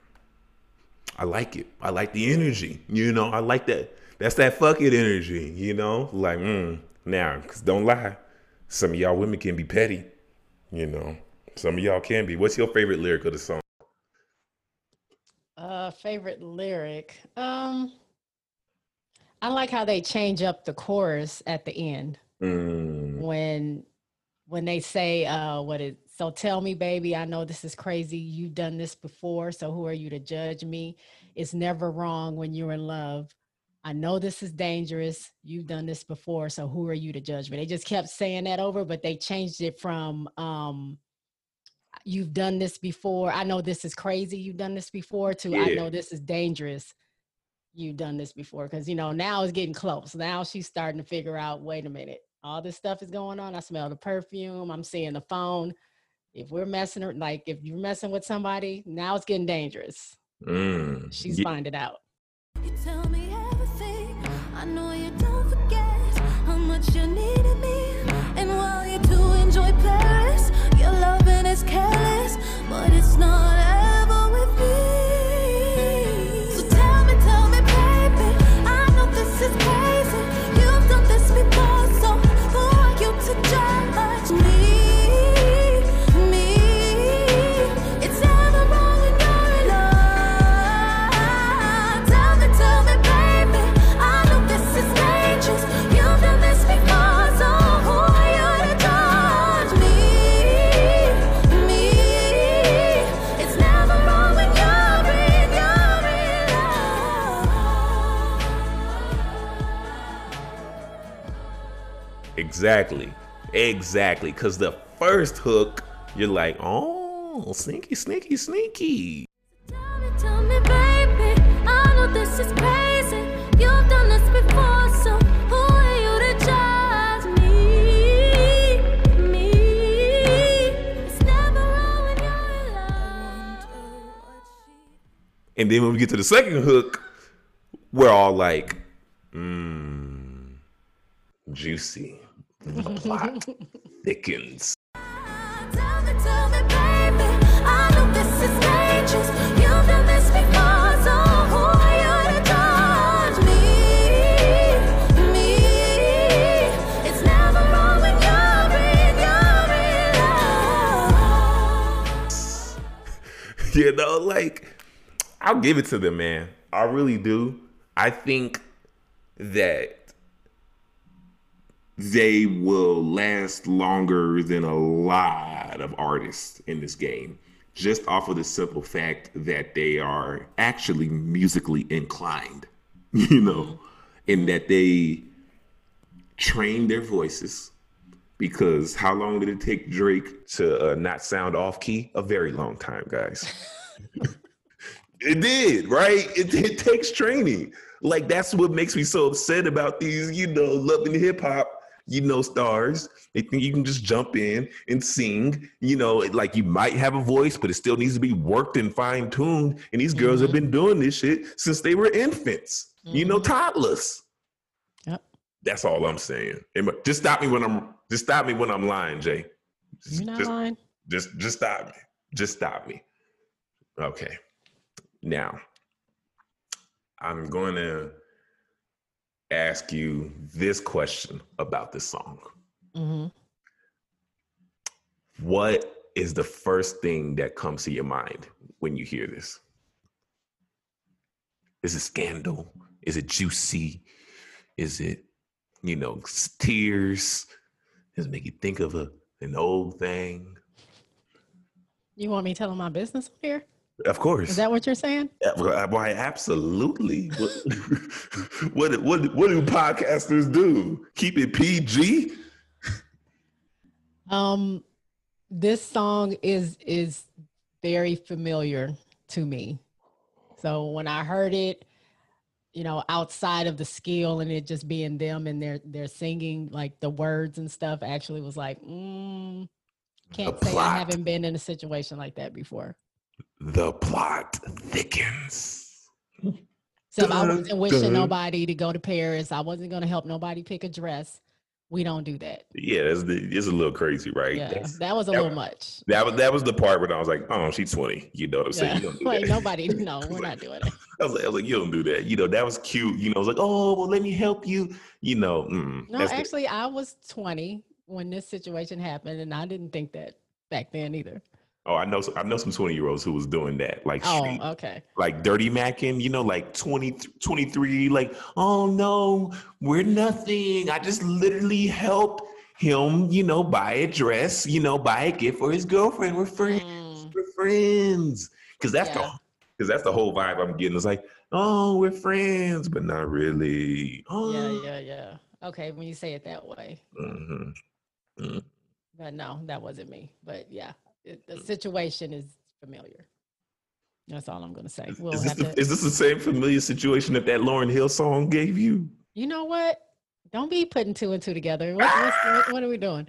[SPEAKER 1] I like it. I like the energy. You know, I like that. That's that fuck it energy. You know, like mm, now, cause don't lie, some of y'all women can be petty. You know, some of y'all can be. What's your favorite lyric of the song?
[SPEAKER 7] Uh, favorite lyric. Um, I like how they change up the chorus at the end
[SPEAKER 1] Mm,
[SPEAKER 7] when when they say, uh, what is so tell me, baby, I know this is crazy. You've done this before, so who are you to judge me? It's never wrong when you're in love. I know this is dangerous. You've done this before, so who are you to judge me? They just kept saying that over, but they changed it from um you've done this before. I know this is crazy. You've done this before to I know this is dangerous. You've done this before. Cause you know, now it's getting close. Now she's starting to figure out, wait a minute, all this stuff is going on. I smell the perfume. I'm seeing the phone. If we're messing like if you're messing with somebody, now it's getting dangerous.
[SPEAKER 1] mm.
[SPEAKER 7] She's
[SPEAKER 1] Ye-
[SPEAKER 7] finding out.
[SPEAKER 6] I know
[SPEAKER 1] Exactly. Exactly. Because the first hook, you're like, oh, sneaky, sneaky, sneaky.
[SPEAKER 6] Tell me, tell me, baby, I know this is crazy. You've done this before, so who are you to judge me? Me. It's never wrong when you're in.
[SPEAKER 1] And then when we get to the second hook, we're all like, mmm, juicy. The plot thickens.
[SPEAKER 6] Tell me, tell me, baby, I know this is dangerous. You've done this before, so who are you to judge me? Me. It's never wrong when you're in, you're in love.
[SPEAKER 1] you know, like I'll give it to them, man. I really do. I think that they will last longer than a lot of artists in this game, just off of the simple fact that they are actually musically inclined, (laughs) you know, and that they train their voices. Because how long did it take Drake to uh, not sound off key? A very long time, guys. (laughs) It did, right? It, it takes training. Like that's what makes me so upset about these, you know, loving hip hop, you know, stars. They think you can just jump in and sing, you know, like you might have a voice, but it still needs to be worked and fine tuned. And these girls have mm-hmm. been doing this shit since they were infants, you know, mm-hmm. toddlers.
[SPEAKER 7] Yep.
[SPEAKER 1] That's all I'm saying. And Just stop me when I'm just stop me when I'm lying, Jay. Just,
[SPEAKER 7] You're not
[SPEAKER 1] just,
[SPEAKER 7] lying.
[SPEAKER 1] just just stop me. Just stop me. Okay. Now, I'm going to ask you this question about this song.
[SPEAKER 7] hmm
[SPEAKER 1] What is the first thing that comes to your mind when you hear this? Is it scandal? Is it juicy? Is it, you know, tears? Does it make you think of a, an old thing?
[SPEAKER 7] You want me telling my business here?
[SPEAKER 1] Of course.
[SPEAKER 7] Is that what you're saying?
[SPEAKER 1] Why, absolutely. What, (laughs) what, what, what do podcasters do? Keep it PG?
[SPEAKER 7] Um, this song is is very familiar to me. So when I heard it, you know, outside of the skill and it just being them and they're they're singing like the words and stuff, actually was like, mm, can't say I haven't been in a situation like that before.
[SPEAKER 1] The plot thickens.
[SPEAKER 7] So I wasn't wishing
[SPEAKER 1] dun.
[SPEAKER 7] nobody to go to Paris. I wasn't going to help nobody pick a dress. We don't do that.
[SPEAKER 1] Yeah, that's the, it's a little crazy, right?
[SPEAKER 7] Yeah,
[SPEAKER 1] That's-
[SPEAKER 7] that was a
[SPEAKER 1] that
[SPEAKER 7] little
[SPEAKER 1] was-
[SPEAKER 7] much.
[SPEAKER 1] that was that was the part where I was like, oh, she's 20. You know what I'm saying?
[SPEAKER 7] Yeah.
[SPEAKER 1] You don't do (laughs)
[SPEAKER 7] like
[SPEAKER 1] that.
[SPEAKER 7] nobody, (laughs) no, we're not doing it.
[SPEAKER 1] I was, like, I was like, you don't do that. You know, that was cute. You know, I was like, oh, well, let me help you. You know, mm,
[SPEAKER 7] No,
[SPEAKER 1] that's the-
[SPEAKER 7] actually, I was 20 when this situation happened, and I didn't think that back then either.
[SPEAKER 1] Oh, I know, I know some 20 year olds who was doing that, like
[SPEAKER 7] Oh,
[SPEAKER 1] street-
[SPEAKER 7] okay.
[SPEAKER 1] like dirty macking, you know, like 20, 23, like, oh no, we're nothing. I just literally helped him, you know, buy a dress, you know, buy a gift for his girlfriend. We're friends.
[SPEAKER 7] Mm,
[SPEAKER 1] We're friends. Cause that's
[SPEAKER 7] Yeah.
[SPEAKER 1] the cause that's the whole vibe I'm getting. It's like, oh, we're friends, but not really. Oh
[SPEAKER 7] yeah, yeah, yeah. Okay, when you say it that way.
[SPEAKER 1] mhm.
[SPEAKER 7] But no, that wasn't me. But yeah, it, the mm. situation is familiar. That's all I'm going to say. We'll
[SPEAKER 1] Is this, the,
[SPEAKER 7] to,
[SPEAKER 1] is this the same familiar situation that that Lauryn Hill song gave you?
[SPEAKER 7] you know what? Don't be putting two and two together. What, what's, (laughs) what, what are we doing?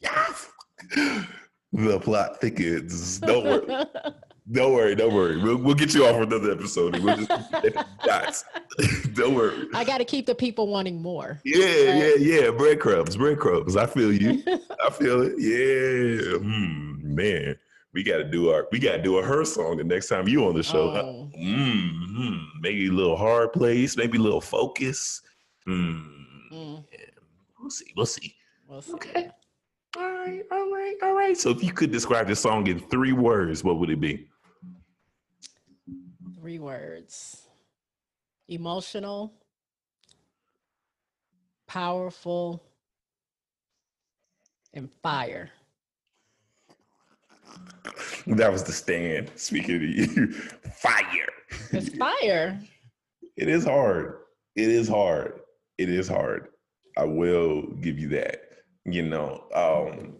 [SPEAKER 1] Yes. The plot thickens. Don't worry. (laughs) Don't worry, don't worry. We'll, we'll get you off for another episode. We'll just dots. (laughs) don't worry.
[SPEAKER 7] I got to keep the people wanting more.
[SPEAKER 1] Yeah, yeah, yeah. Breadcrumbs, breadcrumbs. I feel you. (laughs) I feel it. Yeah. Hmm, man, we got to do our we got to do a her song the next time you on the show.
[SPEAKER 7] Oh.
[SPEAKER 1] Mm, maybe a little hard place, maybe a little focus. Hmm.
[SPEAKER 7] Mm,
[SPEAKER 1] We'll see. We'll see.
[SPEAKER 7] we'll see.
[SPEAKER 1] Okay. All right. All right. All right. So if you could describe this song in three words, what would it be?
[SPEAKER 7] Three words emotional, powerful, and fire.
[SPEAKER 1] That was the stand. Speaking of you, (laughs) fire.
[SPEAKER 7] It's fire.
[SPEAKER 1] It is hard. It is hard. It is hard. I will give you that. You know, um,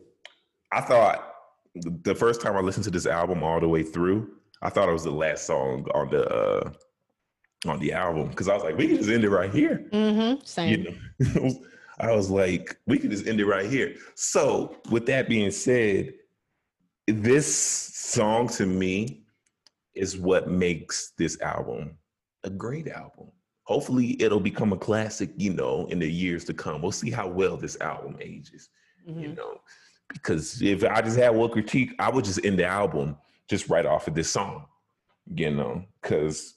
[SPEAKER 1] I thought the first time I listened to this album all the way through, I thought it was the last song on the uh, on the album because I was like, we can just end it right here.
[SPEAKER 7] Mm-hmm. Same.
[SPEAKER 1] You know, (laughs) I was like, we can just end it right here. So, with that being said, this song to me is what makes this album a great album. Hopefully, it'll become a classic, you know, in the years to come. We'll see how well this album ages, you
[SPEAKER 7] Mhm.
[SPEAKER 1] know, because if I just had one critique, I would just end the album just right off of this song, you know, because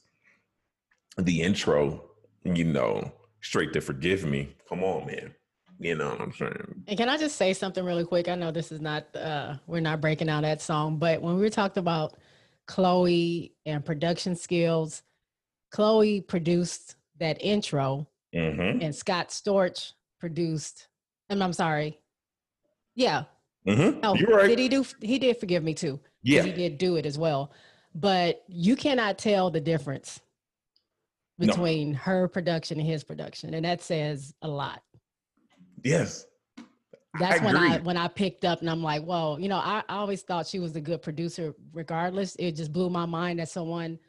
[SPEAKER 1] the intro, you know, straight to forgive me. Come on, man. You know what I'm saying?
[SPEAKER 7] And can I just say something really quick? I know this is not uh we're not breaking out that song, but when we talked about Chloe and production skills, Chloe produced that intro
[SPEAKER 1] Mm-hmm.
[SPEAKER 7] and Scott Storch produced and I'm sorry. Yeah.
[SPEAKER 1] Mm-hmm.
[SPEAKER 7] Oh,
[SPEAKER 1] You're right.
[SPEAKER 7] did he do he did forgive me too.
[SPEAKER 1] Yeah.
[SPEAKER 7] He did do it as well. But you cannot tell the difference
[SPEAKER 1] No.
[SPEAKER 7] between her production and his production. And that says a lot.
[SPEAKER 1] Yes.
[SPEAKER 7] that's
[SPEAKER 1] I
[SPEAKER 7] when I when I picked up and I'm like, whoa, you know, I, I always thought she was a good producer regardless. It just blew my mind that someone,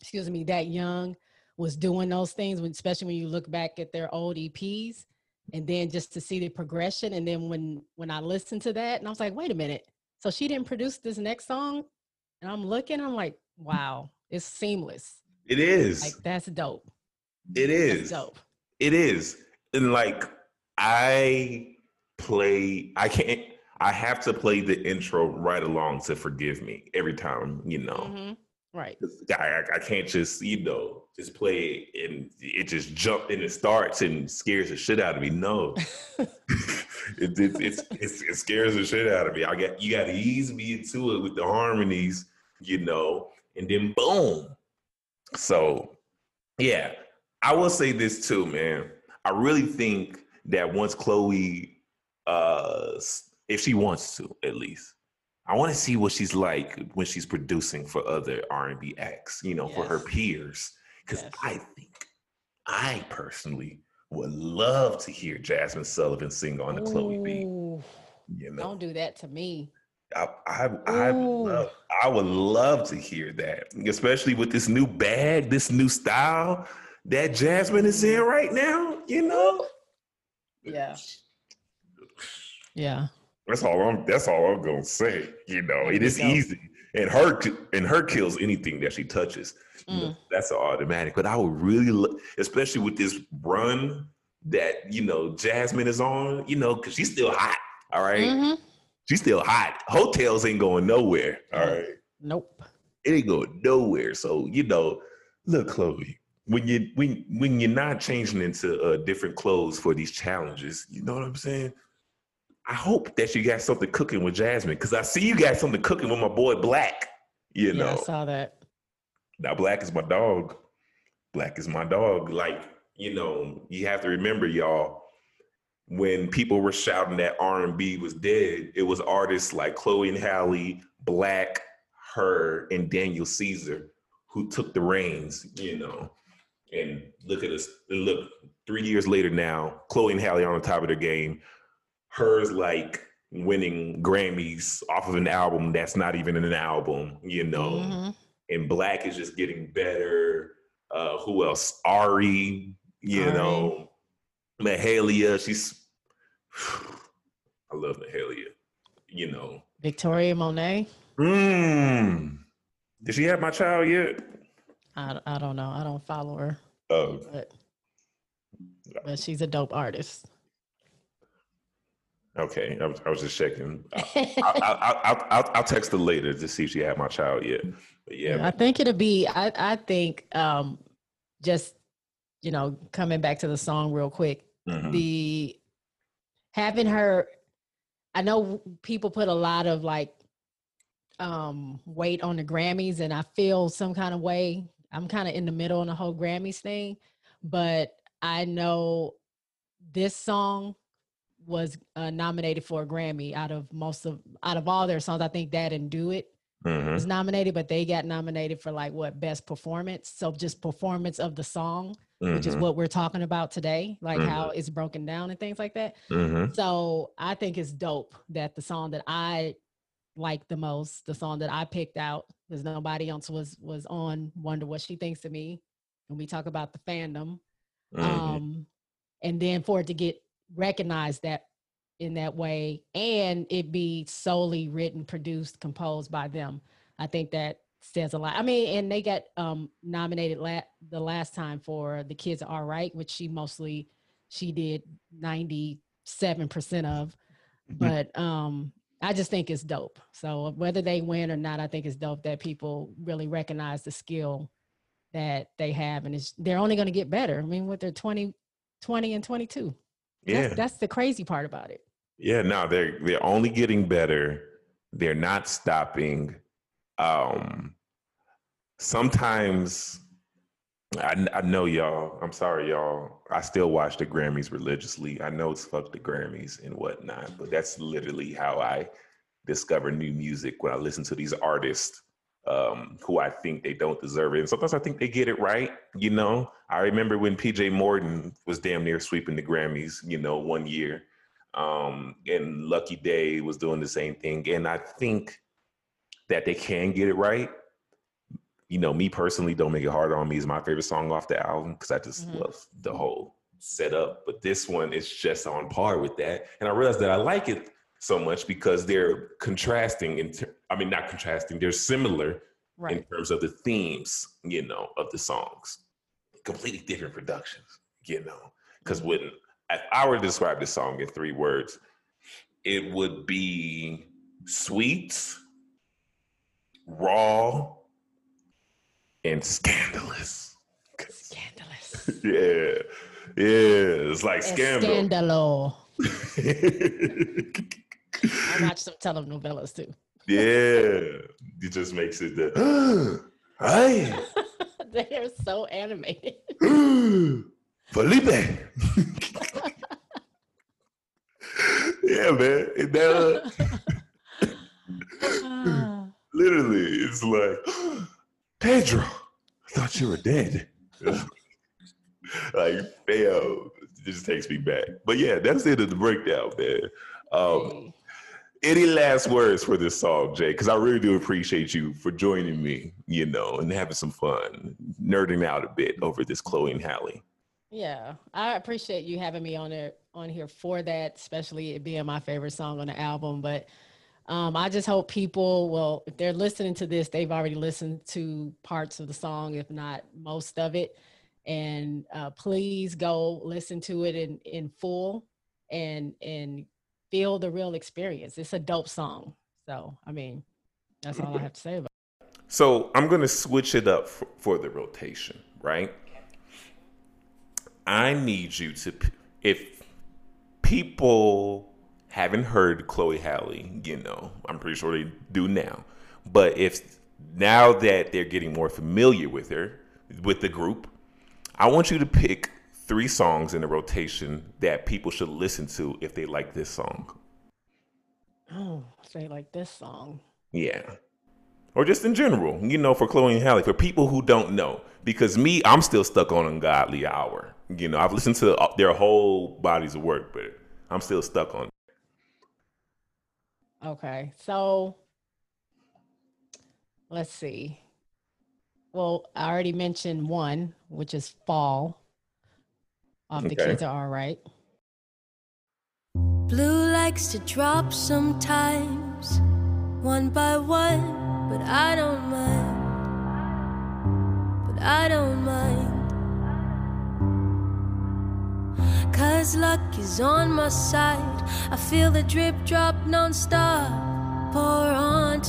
[SPEAKER 7] excuse me, that young was doing those things when especially when you look back at their old EPs and then just to see the progression. And then when when I listened to that and I was like, wait a minute. So she didn't produce this next song? And I'm looking, I'm like, wow, it's seamless.
[SPEAKER 1] It is.
[SPEAKER 7] Like that's dope.
[SPEAKER 1] It is.
[SPEAKER 7] That's dope.
[SPEAKER 1] It is. And like I play I can't I have to play the intro right along to forgive me every time, you know.
[SPEAKER 7] Mhm. Right.
[SPEAKER 1] I, I- I can't just, you know, just play it and it just jump and it starts and scares the shit out of me. No. (laughs) it, it, it's, it scares the shit out of me. I got you got to ease me into it with the harmonies, you know, and then boom. So, yeah, I will say this too, man. I really think that once Chloe, uh, if she wants to, at least, I want to see what she's like when she's producing for other R and B acts, you know, for her peers. Because
[SPEAKER 7] Yes.
[SPEAKER 1] I think, I personally would love to hear Jazmine Sullivan sing on the Chloe beat. You know,
[SPEAKER 7] Don't do that to me.
[SPEAKER 1] I, I, I, would love, I would love to hear that, especially with this new bag, this new style that Jasmine is in right now. You know,
[SPEAKER 7] Yeah. Yeah.
[SPEAKER 1] that's all I'm. That's all I'm gonna say. You know, it is
[SPEAKER 7] There you go.
[SPEAKER 1] easy, and her and her kills anything that she touches. You know,
[SPEAKER 7] Mm.
[SPEAKER 1] that's automatic. But I would really, especially with this run that you know Jazmine is on. You know, because she's still hot. All right?
[SPEAKER 7] Mhm.
[SPEAKER 1] she's still hot. Heaux Tales ain't going nowhere. All right.
[SPEAKER 7] Nope.
[SPEAKER 1] it ain't going nowhere. So you know, look, Chloe, when you when when you're not changing into uh, different clothes for these challenges, you know what I'm saying? I hope that you got something cooking with Jazmine because I see you got something cooking with my boy 6LACK. You
[SPEAKER 7] Yeah, I
[SPEAKER 1] know,
[SPEAKER 7] saw that.
[SPEAKER 1] now 6LACK is my dog. 6LACK is my dog. Like you know, you have to remember, y'all. When people were shouting that R and B was dead, it was artists like Chloe and Halle, 6LACK, her, and Daniel Caesar who took the reins. You know, and look at us. Look, three years later now, Chloe and Halle on the top of their game. Hers like winning Grammys off of an album that's not even an album. You know
[SPEAKER 7] Mhm.
[SPEAKER 1] and 6LACK is just getting better. Uh, who else? Ari, you
[SPEAKER 7] Ari.
[SPEAKER 1] know, Mahalia. She's, (sighs) I love Mahalia. You know,
[SPEAKER 7] Victoria Monet.
[SPEAKER 1] mm, Did she have my child yet?
[SPEAKER 7] I, I don't know. I don't follow her,
[SPEAKER 1] Oh,
[SPEAKER 7] but but she's a dope artist.
[SPEAKER 1] okay. I was, I was just checking. I, (laughs) I, I, I'll, I'll, I'll text her later to see if she had my child yet. But yeah,
[SPEAKER 7] I think it'll be. I I think um, just you know coming back to the song real quick.
[SPEAKER 1] mhm.
[SPEAKER 7] The having her, I know people put a lot of like um weight on the Grammys, and I feel some kind of way. I'm kind of in the middle on the whole Grammys thing, but I know this song was uh, nominated for a Grammy out of most of out of all their songs. I think that and Do It
[SPEAKER 1] Mhm.
[SPEAKER 7] was nominated, but they got nominated for like what best performance. So just performance of the song, which is
[SPEAKER 1] Mhm.
[SPEAKER 7] what we're talking about today, like
[SPEAKER 1] Mhm.
[SPEAKER 7] how it's broken down and things like that.
[SPEAKER 1] Mhm.
[SPEAKER 7] So I think it's dope that the song that I like the most, the song that I picked out, because nobody else was was on Wonder What She Thinks of Me. When we talk about the fandom,
[SPEAKER 1] Mhm.
[SPEAKER 7] um, and then for it to get recognized that in that way and it be solely written produced composed by them. I think that says a lot. I mean and they got um nominated la- the last time for the kids are all right which she mostly she did 97% of. But um i just think it's dope. So whether they win or not i think it's dope that people really recognize the skill that they have and it's they're only going to get better. I mean with their 20 20 and 22
[SPEAKER 1] yeah.
[SPEAKER 7] that's, that's the crazy part about it
[SPEAKER 1] Yeah, no, they're they're only getting better. They're not stopping. Um sometimes I, I know y'all. I'm sorry, y'all. I still watch the Grammys religiously. I know it's fuck the Grammys and whatnot, but that's literally how I discover new music when I listen to these artists um, who I think they don't deserve it. And sometimes I think they get it right. You know, I remember when PJ Morton was damn near sweeping the Grammys, you know, one year um, and Lucky Daye was doing the same thing. And I think that they can get it right. You know, me personally, "Don't Make It Harder on Me" is my favorite song off the album because I just
[SPEAKER 7] Mhm.
[SPEAKER 1] love the whole setup. But this one is just on par with that, and I realized that I like it so much because they're contrasting. In ter- I mean, not contrasting; they're similar in terms of the themes, you know, of the songs. Completely different productions, you know. Because when if I were to describe the song in three words, it would be sweet, raw, and scandalous.
[SPEAKER 7] scandalous (laughs)
[SPEAKER 1] Yeah, yeah, it's like
[SPEAKER 7] And
[SPEAKER 1] scandal.
[SPEAKER 7] scandalo (laughs) i watch some telenovelas too (laughs)
[SPEAKER 1] yeah, it just makes it the. (gasps) Hey. (laughs)
[SPEAKER 7] they're so animated (gasps)
[SPEAKER 1] Felipe. (laughs) yeah, man.
[SPEAKER 7] Ah,
[SPEAKER 1] Literally, it's like, (gasps) Pedro, I thought you were dead. like, damn, it just takes me back. But yeah, that's the end of the breakdown, man. Um. Any last words for this song, Jay? Because I really do appreciate you for joining me, you know, and having some fun, nerding out a bit over this Chloe and Halle.
[SPEAKER 7] Yeah, I appreciate you having me on there on here for that, especially it being my favorite song on the album. But um, I just hope people, well, if they're listening to this, they've already listened to parts of the song, if not most of it. And uh, please go listen to it in in full and and feel the real experience. It's a dope song. So I mean, that's all I have to say about. It.
[SPEAKER 1] So I'm going to switch it up for, for the rotation, right? I need you to, if people haven't heard Chloe Halle, you know, I'm pretty sure they do now. But if now that they're getting more familiar with her, with the group, I want you to pick three songs in the rotation that people should listen to if they like this song.
[SPEAKER 7] Oh, say like this song.
[SPEAKER 1] Yeah. Or just in general, you know, for Chloe and Halle, for people who don't know. Because me, I'm still stuck on Ungodly Hour. You know, I've listened to uh, their whole bodies of work, but I'm still stuck on.
[SPEAKER 7] Okay, so let's see. Well, I already mentioned one, which is Fall off The Kids Are All Right.
[SPEAKER 6] Blue likes to drop sometimes, one by one, but I don't mind. but I don't mind. Cause luck is on my side. I feel the drip drop non-stop pour on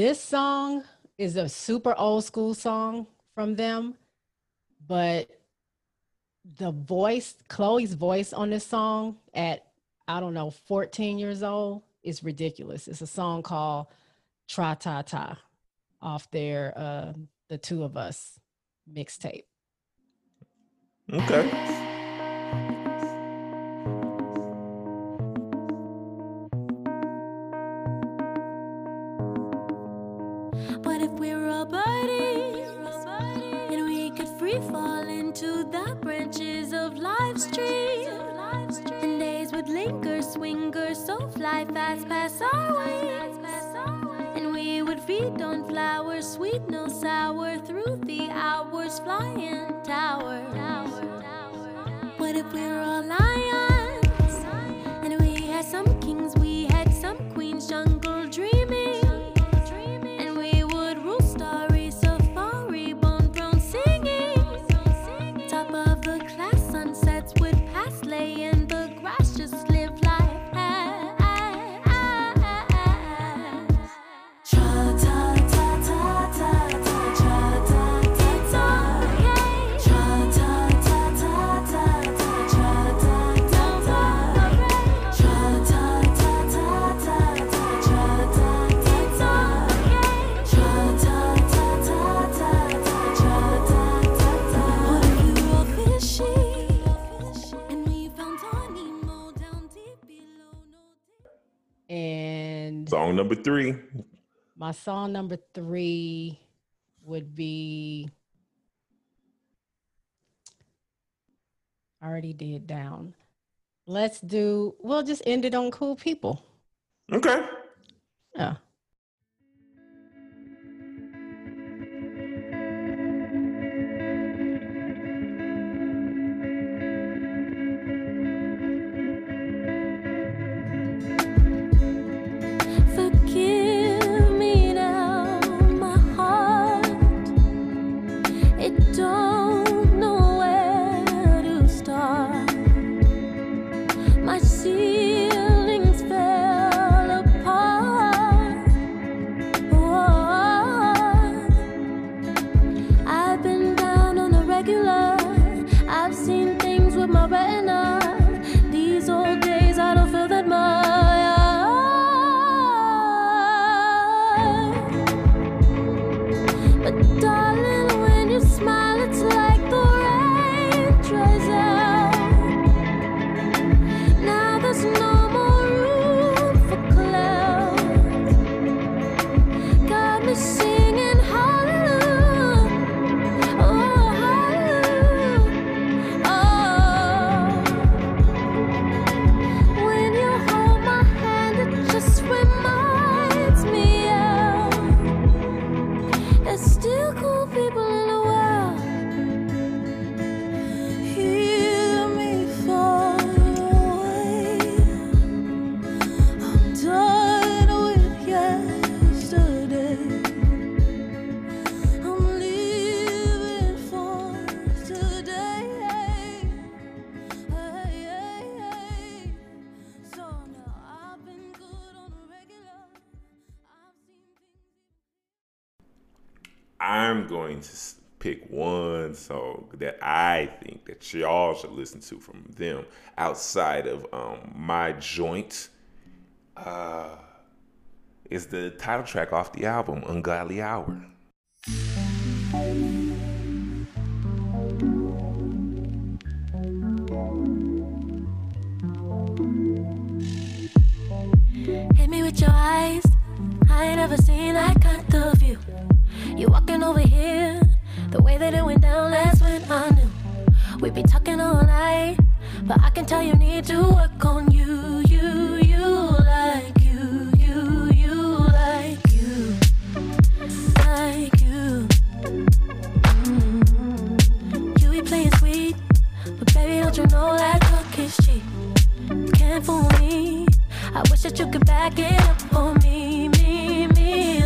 [SPEAKER 7] this song is a super old school song from them, but the voice, Chloe's voice on this song at, I don't know, 14 years old is ridiculous. It's a song called Tra Ta Ta off their, uh, The Two of Us mixtape.
[SPEAKER 1] Okay.
[SPEAKER 6] Tree, and days would linger, swinger, so fly fast past our wings, and we would feed on flowers, sweet no sour, through the hours, flying tower. What if we were all lions, and we had some kings, we had some queens, jungle
[SPEAKER 1] Song number three.
[SPEAKER 7] My song number three would be. I already did down. Let's do, we'll just end it on cool people.
[SPEAKER 1] Okay.
[SPEAKER 7] Yeah.
[SPEAKER 1] Listen to from them outside of um, my joint. Uh, is the title track off the album Ungodly Hour.
[SPEAKER 6] Hit me with your eyes. I ain't never seen that kind of view. You walking over here, the way that it went down last when I knew. We be talking all night, but I can tell you need to work on you, you, you, like you, you, you, like you, like you. Mm. You be playing sweet, but baby, don't you know that talk is cheap? Can't fool me. I wish that you could back it up for me, me, me,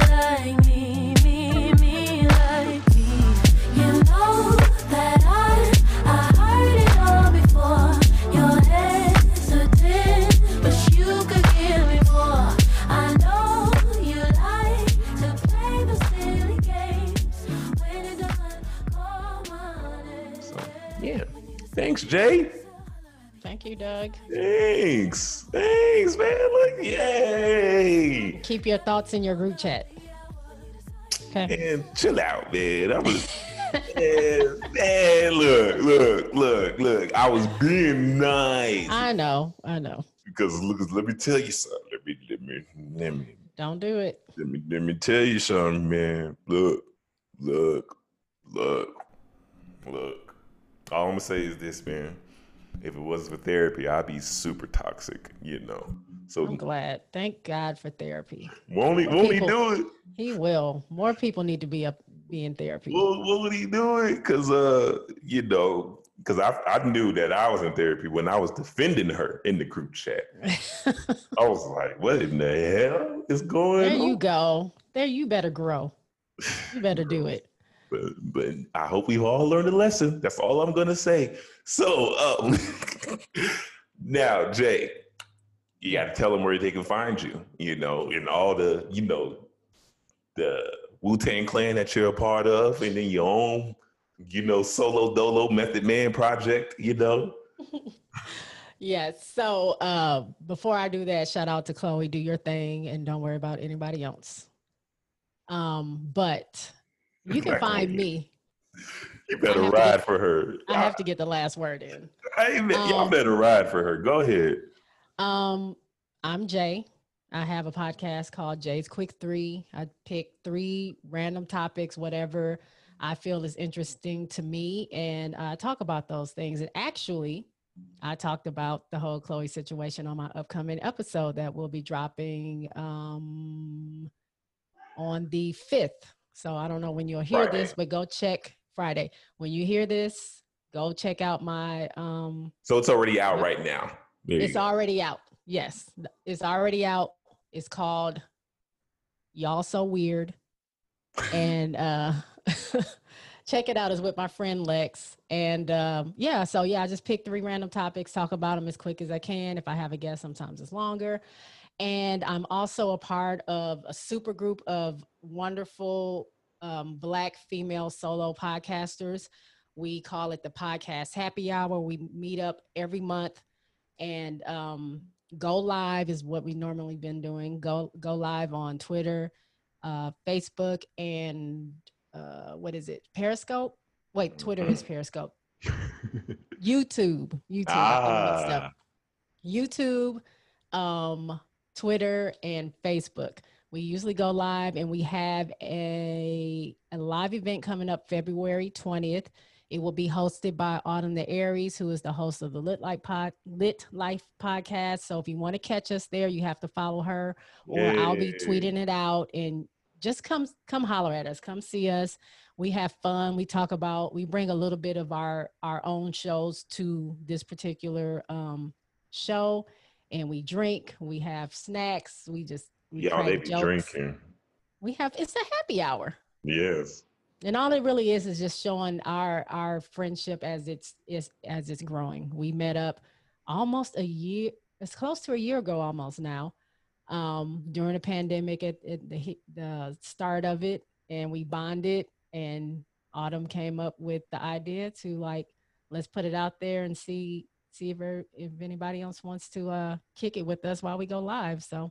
[SPEAKER 1] Thanks, Jay.
[SPEAKER 7] Thank you, Doug.
[SPEAKER 1] Thanks. Thanks, man. Look, yay.
[SPEAKER 7] Keep your thoughts in your group chat. Okay.
[SPEAKER 1] Man, chill out, man. I was man, man, look, look, look, look. I was being nice.
[SPEAKER 7] I know. I know.
[SPEAKER 1] because look, let me tell you something. Let me let me let me
[SPEAKER 7] Don't do it.
[SPEAKER 1] let me let me tell you something, man. Look, look, look, look. All I'm gonna say is this, man. If it wasn't for therapy, I'd be super toxic, you know. So
[SPEAKER 7] I'm glad. Thank God for therapy.
[SPEAKER 1] won't he won't he do it?
[SPEAKER 7] He will. More people need to be up be in therapy.
[SPEAKER 1] What, what would he do it? Cause uh, you know, cause I I knew that I was in therapy when I was defending her in the group chat. (laughs) I was like, what in the hell is going
[SPEAKER 7] there
[SPEAKER 1] on?
[SPEAKER 7] you go. There you better grow. You better do it.
[SPEAKER 1] But, but I hope we've all learned a lesson. That's all I'm gonna say. So um, (laughs) now, Jay, you got to tell them where they can find you. You know, in all the you know the Wu Tang Clan that you're a part of, and then your own you know solo dolo Method Man project. You know, (laughs)
[SPEAKER 7] Yes. So uh, before I do that, shout out to Chloe. Do your thing and don't worry about anybody else. Um, but you can find me.
[SPEAKER 1] you better ride
[SPEAKER 7] get-
[SPEAKER 1] for her.
[SPEAKER 7] I have to get the last word in.
[SPEAKER 1] Hey, man, y'all
[SPEAKER 7] Um,
[SPEAKER 1] better ride for her. Go ahead.
[SPEAKER 7] Um, I'm Jay. I have a podcast called Jay's Quick Three. I pick three random topics, whatever I feel is interesting to me, and I talk about those things. And actually, I talked about the whole Chloe situation on my upcoming episode that will be dropping um, on the fifth. So I don't know when you'll hear this, but go check Friday. When you hear this, go check out my um
[SPEAKER 1] So it's already out right now. There
[SPEAKER 7] it's already out. Yes, it's already out. It's called Y'all So Weird. (laughs) And uh (laughs) check it out. It's with my friend Lex. And um yeah, so yeah, I just pick three random topics, talk about them as quick as I can. If I have a guest, sometimes it's longer. And I'm also a part of a super group of wonderful um, Black female solo podcasters. We call it the Podcast Happy Hour. We meet up every month and um, go live is what we normally been doing. Go go live on Twitter, uh, Facebook, and uh, what is it? Periscope. Wait, Twitter is Periscope. (laughs) YouTube. YouTube. I get it mixed up. YouTube, um, Twitter, and Facebook. We usually go live, and we have a a live event coming up February twentieth. It will be hosted by Autumn the Aries, who is the host of the Lit Life Pod Lit Life podcast. So if you want to catch us there, you have to follow her, or I'll be tweeting it out. And just come come holler at us, come see us. We have fun. We talk about. We bring a little bit of our our own shows to this particular um, show, and we drink. We have snacks. We just we
[SPEAKER 1] Y'all, they be
[SPEAKER 7] jokes.
[SPEAKER 1] drinking.
[SPEAKER 7] We have it's a happy hour
[SPEAKER 1] Yes.
[SPEAKER 7] and all it really is is just showing our our friendship as it's is as it's growing we met up almost a year it's close to a year ago almost now um during the pandemic at, at the the start of it and we bonded and autumn came up with the idea to like let's put it out there and see see if er- if anybody else wants to uh kick it with us while we go live so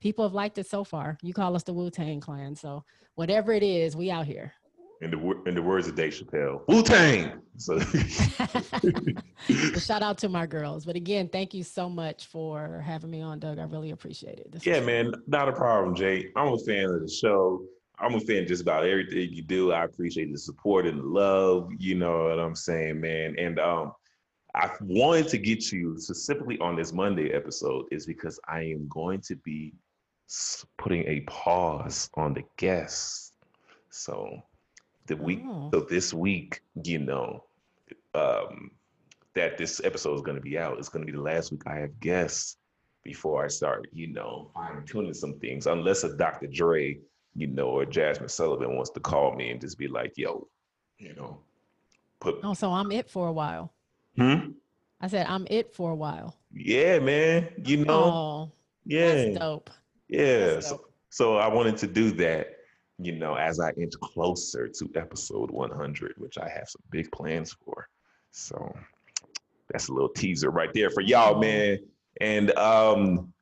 [SPEAKER 7] people have liked it so far you call us the wu-tang clan so whatever it is we out here
[SPEAKER 1] In the in the words of Dave Chappelle, Wu Tang. So
[SPEAKER 7] But (laughs) shout out to my girls. But again, thank you so much for having me on, Doug. I really appreciate it. This
[SPEAKER 1] yeah, man, not a problem, Jay. I'm a fan of the show. I'm a fan of just about everything you do. I appreciate the support and the love. You know what I'm saying, man. And um, I wanted to get you specifically on this Monday episode is because I am going to be putting a pause on the guests. So the week,
[SPEAKER 7] Oh.
[SPEAKER 1] so this week, you know, um, that this episode is going to be out. It's going to be the last week I have guests before I start, you know, fine tuning some things. Unless a Dr. Dre, you know, or Jazmine Sullivan wants to call me and just be like, "Yo, you know, put."
[SPEAKER 7] Oh, so I'm it for a while.
[SPEAKER 1] Hmm?
[SPEAKER 7] I said I'm it for a while.
[SPEAKER 1] Yeah, man. You know,
[SPEAKER 7] Oh,
[SPEAKER 1] yeah,
[SPEAKER 7] that's dope.
[SPEAKER 1] yeah.
[SPEAKER 7] that's
[SPEAKER 1] So,
[SPEAKER 7] dope.
[SPEAKER 1] so I wanted to do that, you know, as I inch closer to episode 100, which I have some big plans for. So that's a little teaser right there for y'all, man. And um,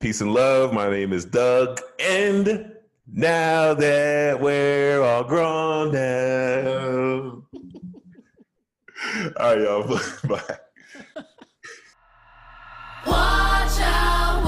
[SPEAKER 1] peace and love. My name is Doug, and now that we're all grown now. All right, y'all. (laughs) Bye.
[SPEAKER 8] Watch out,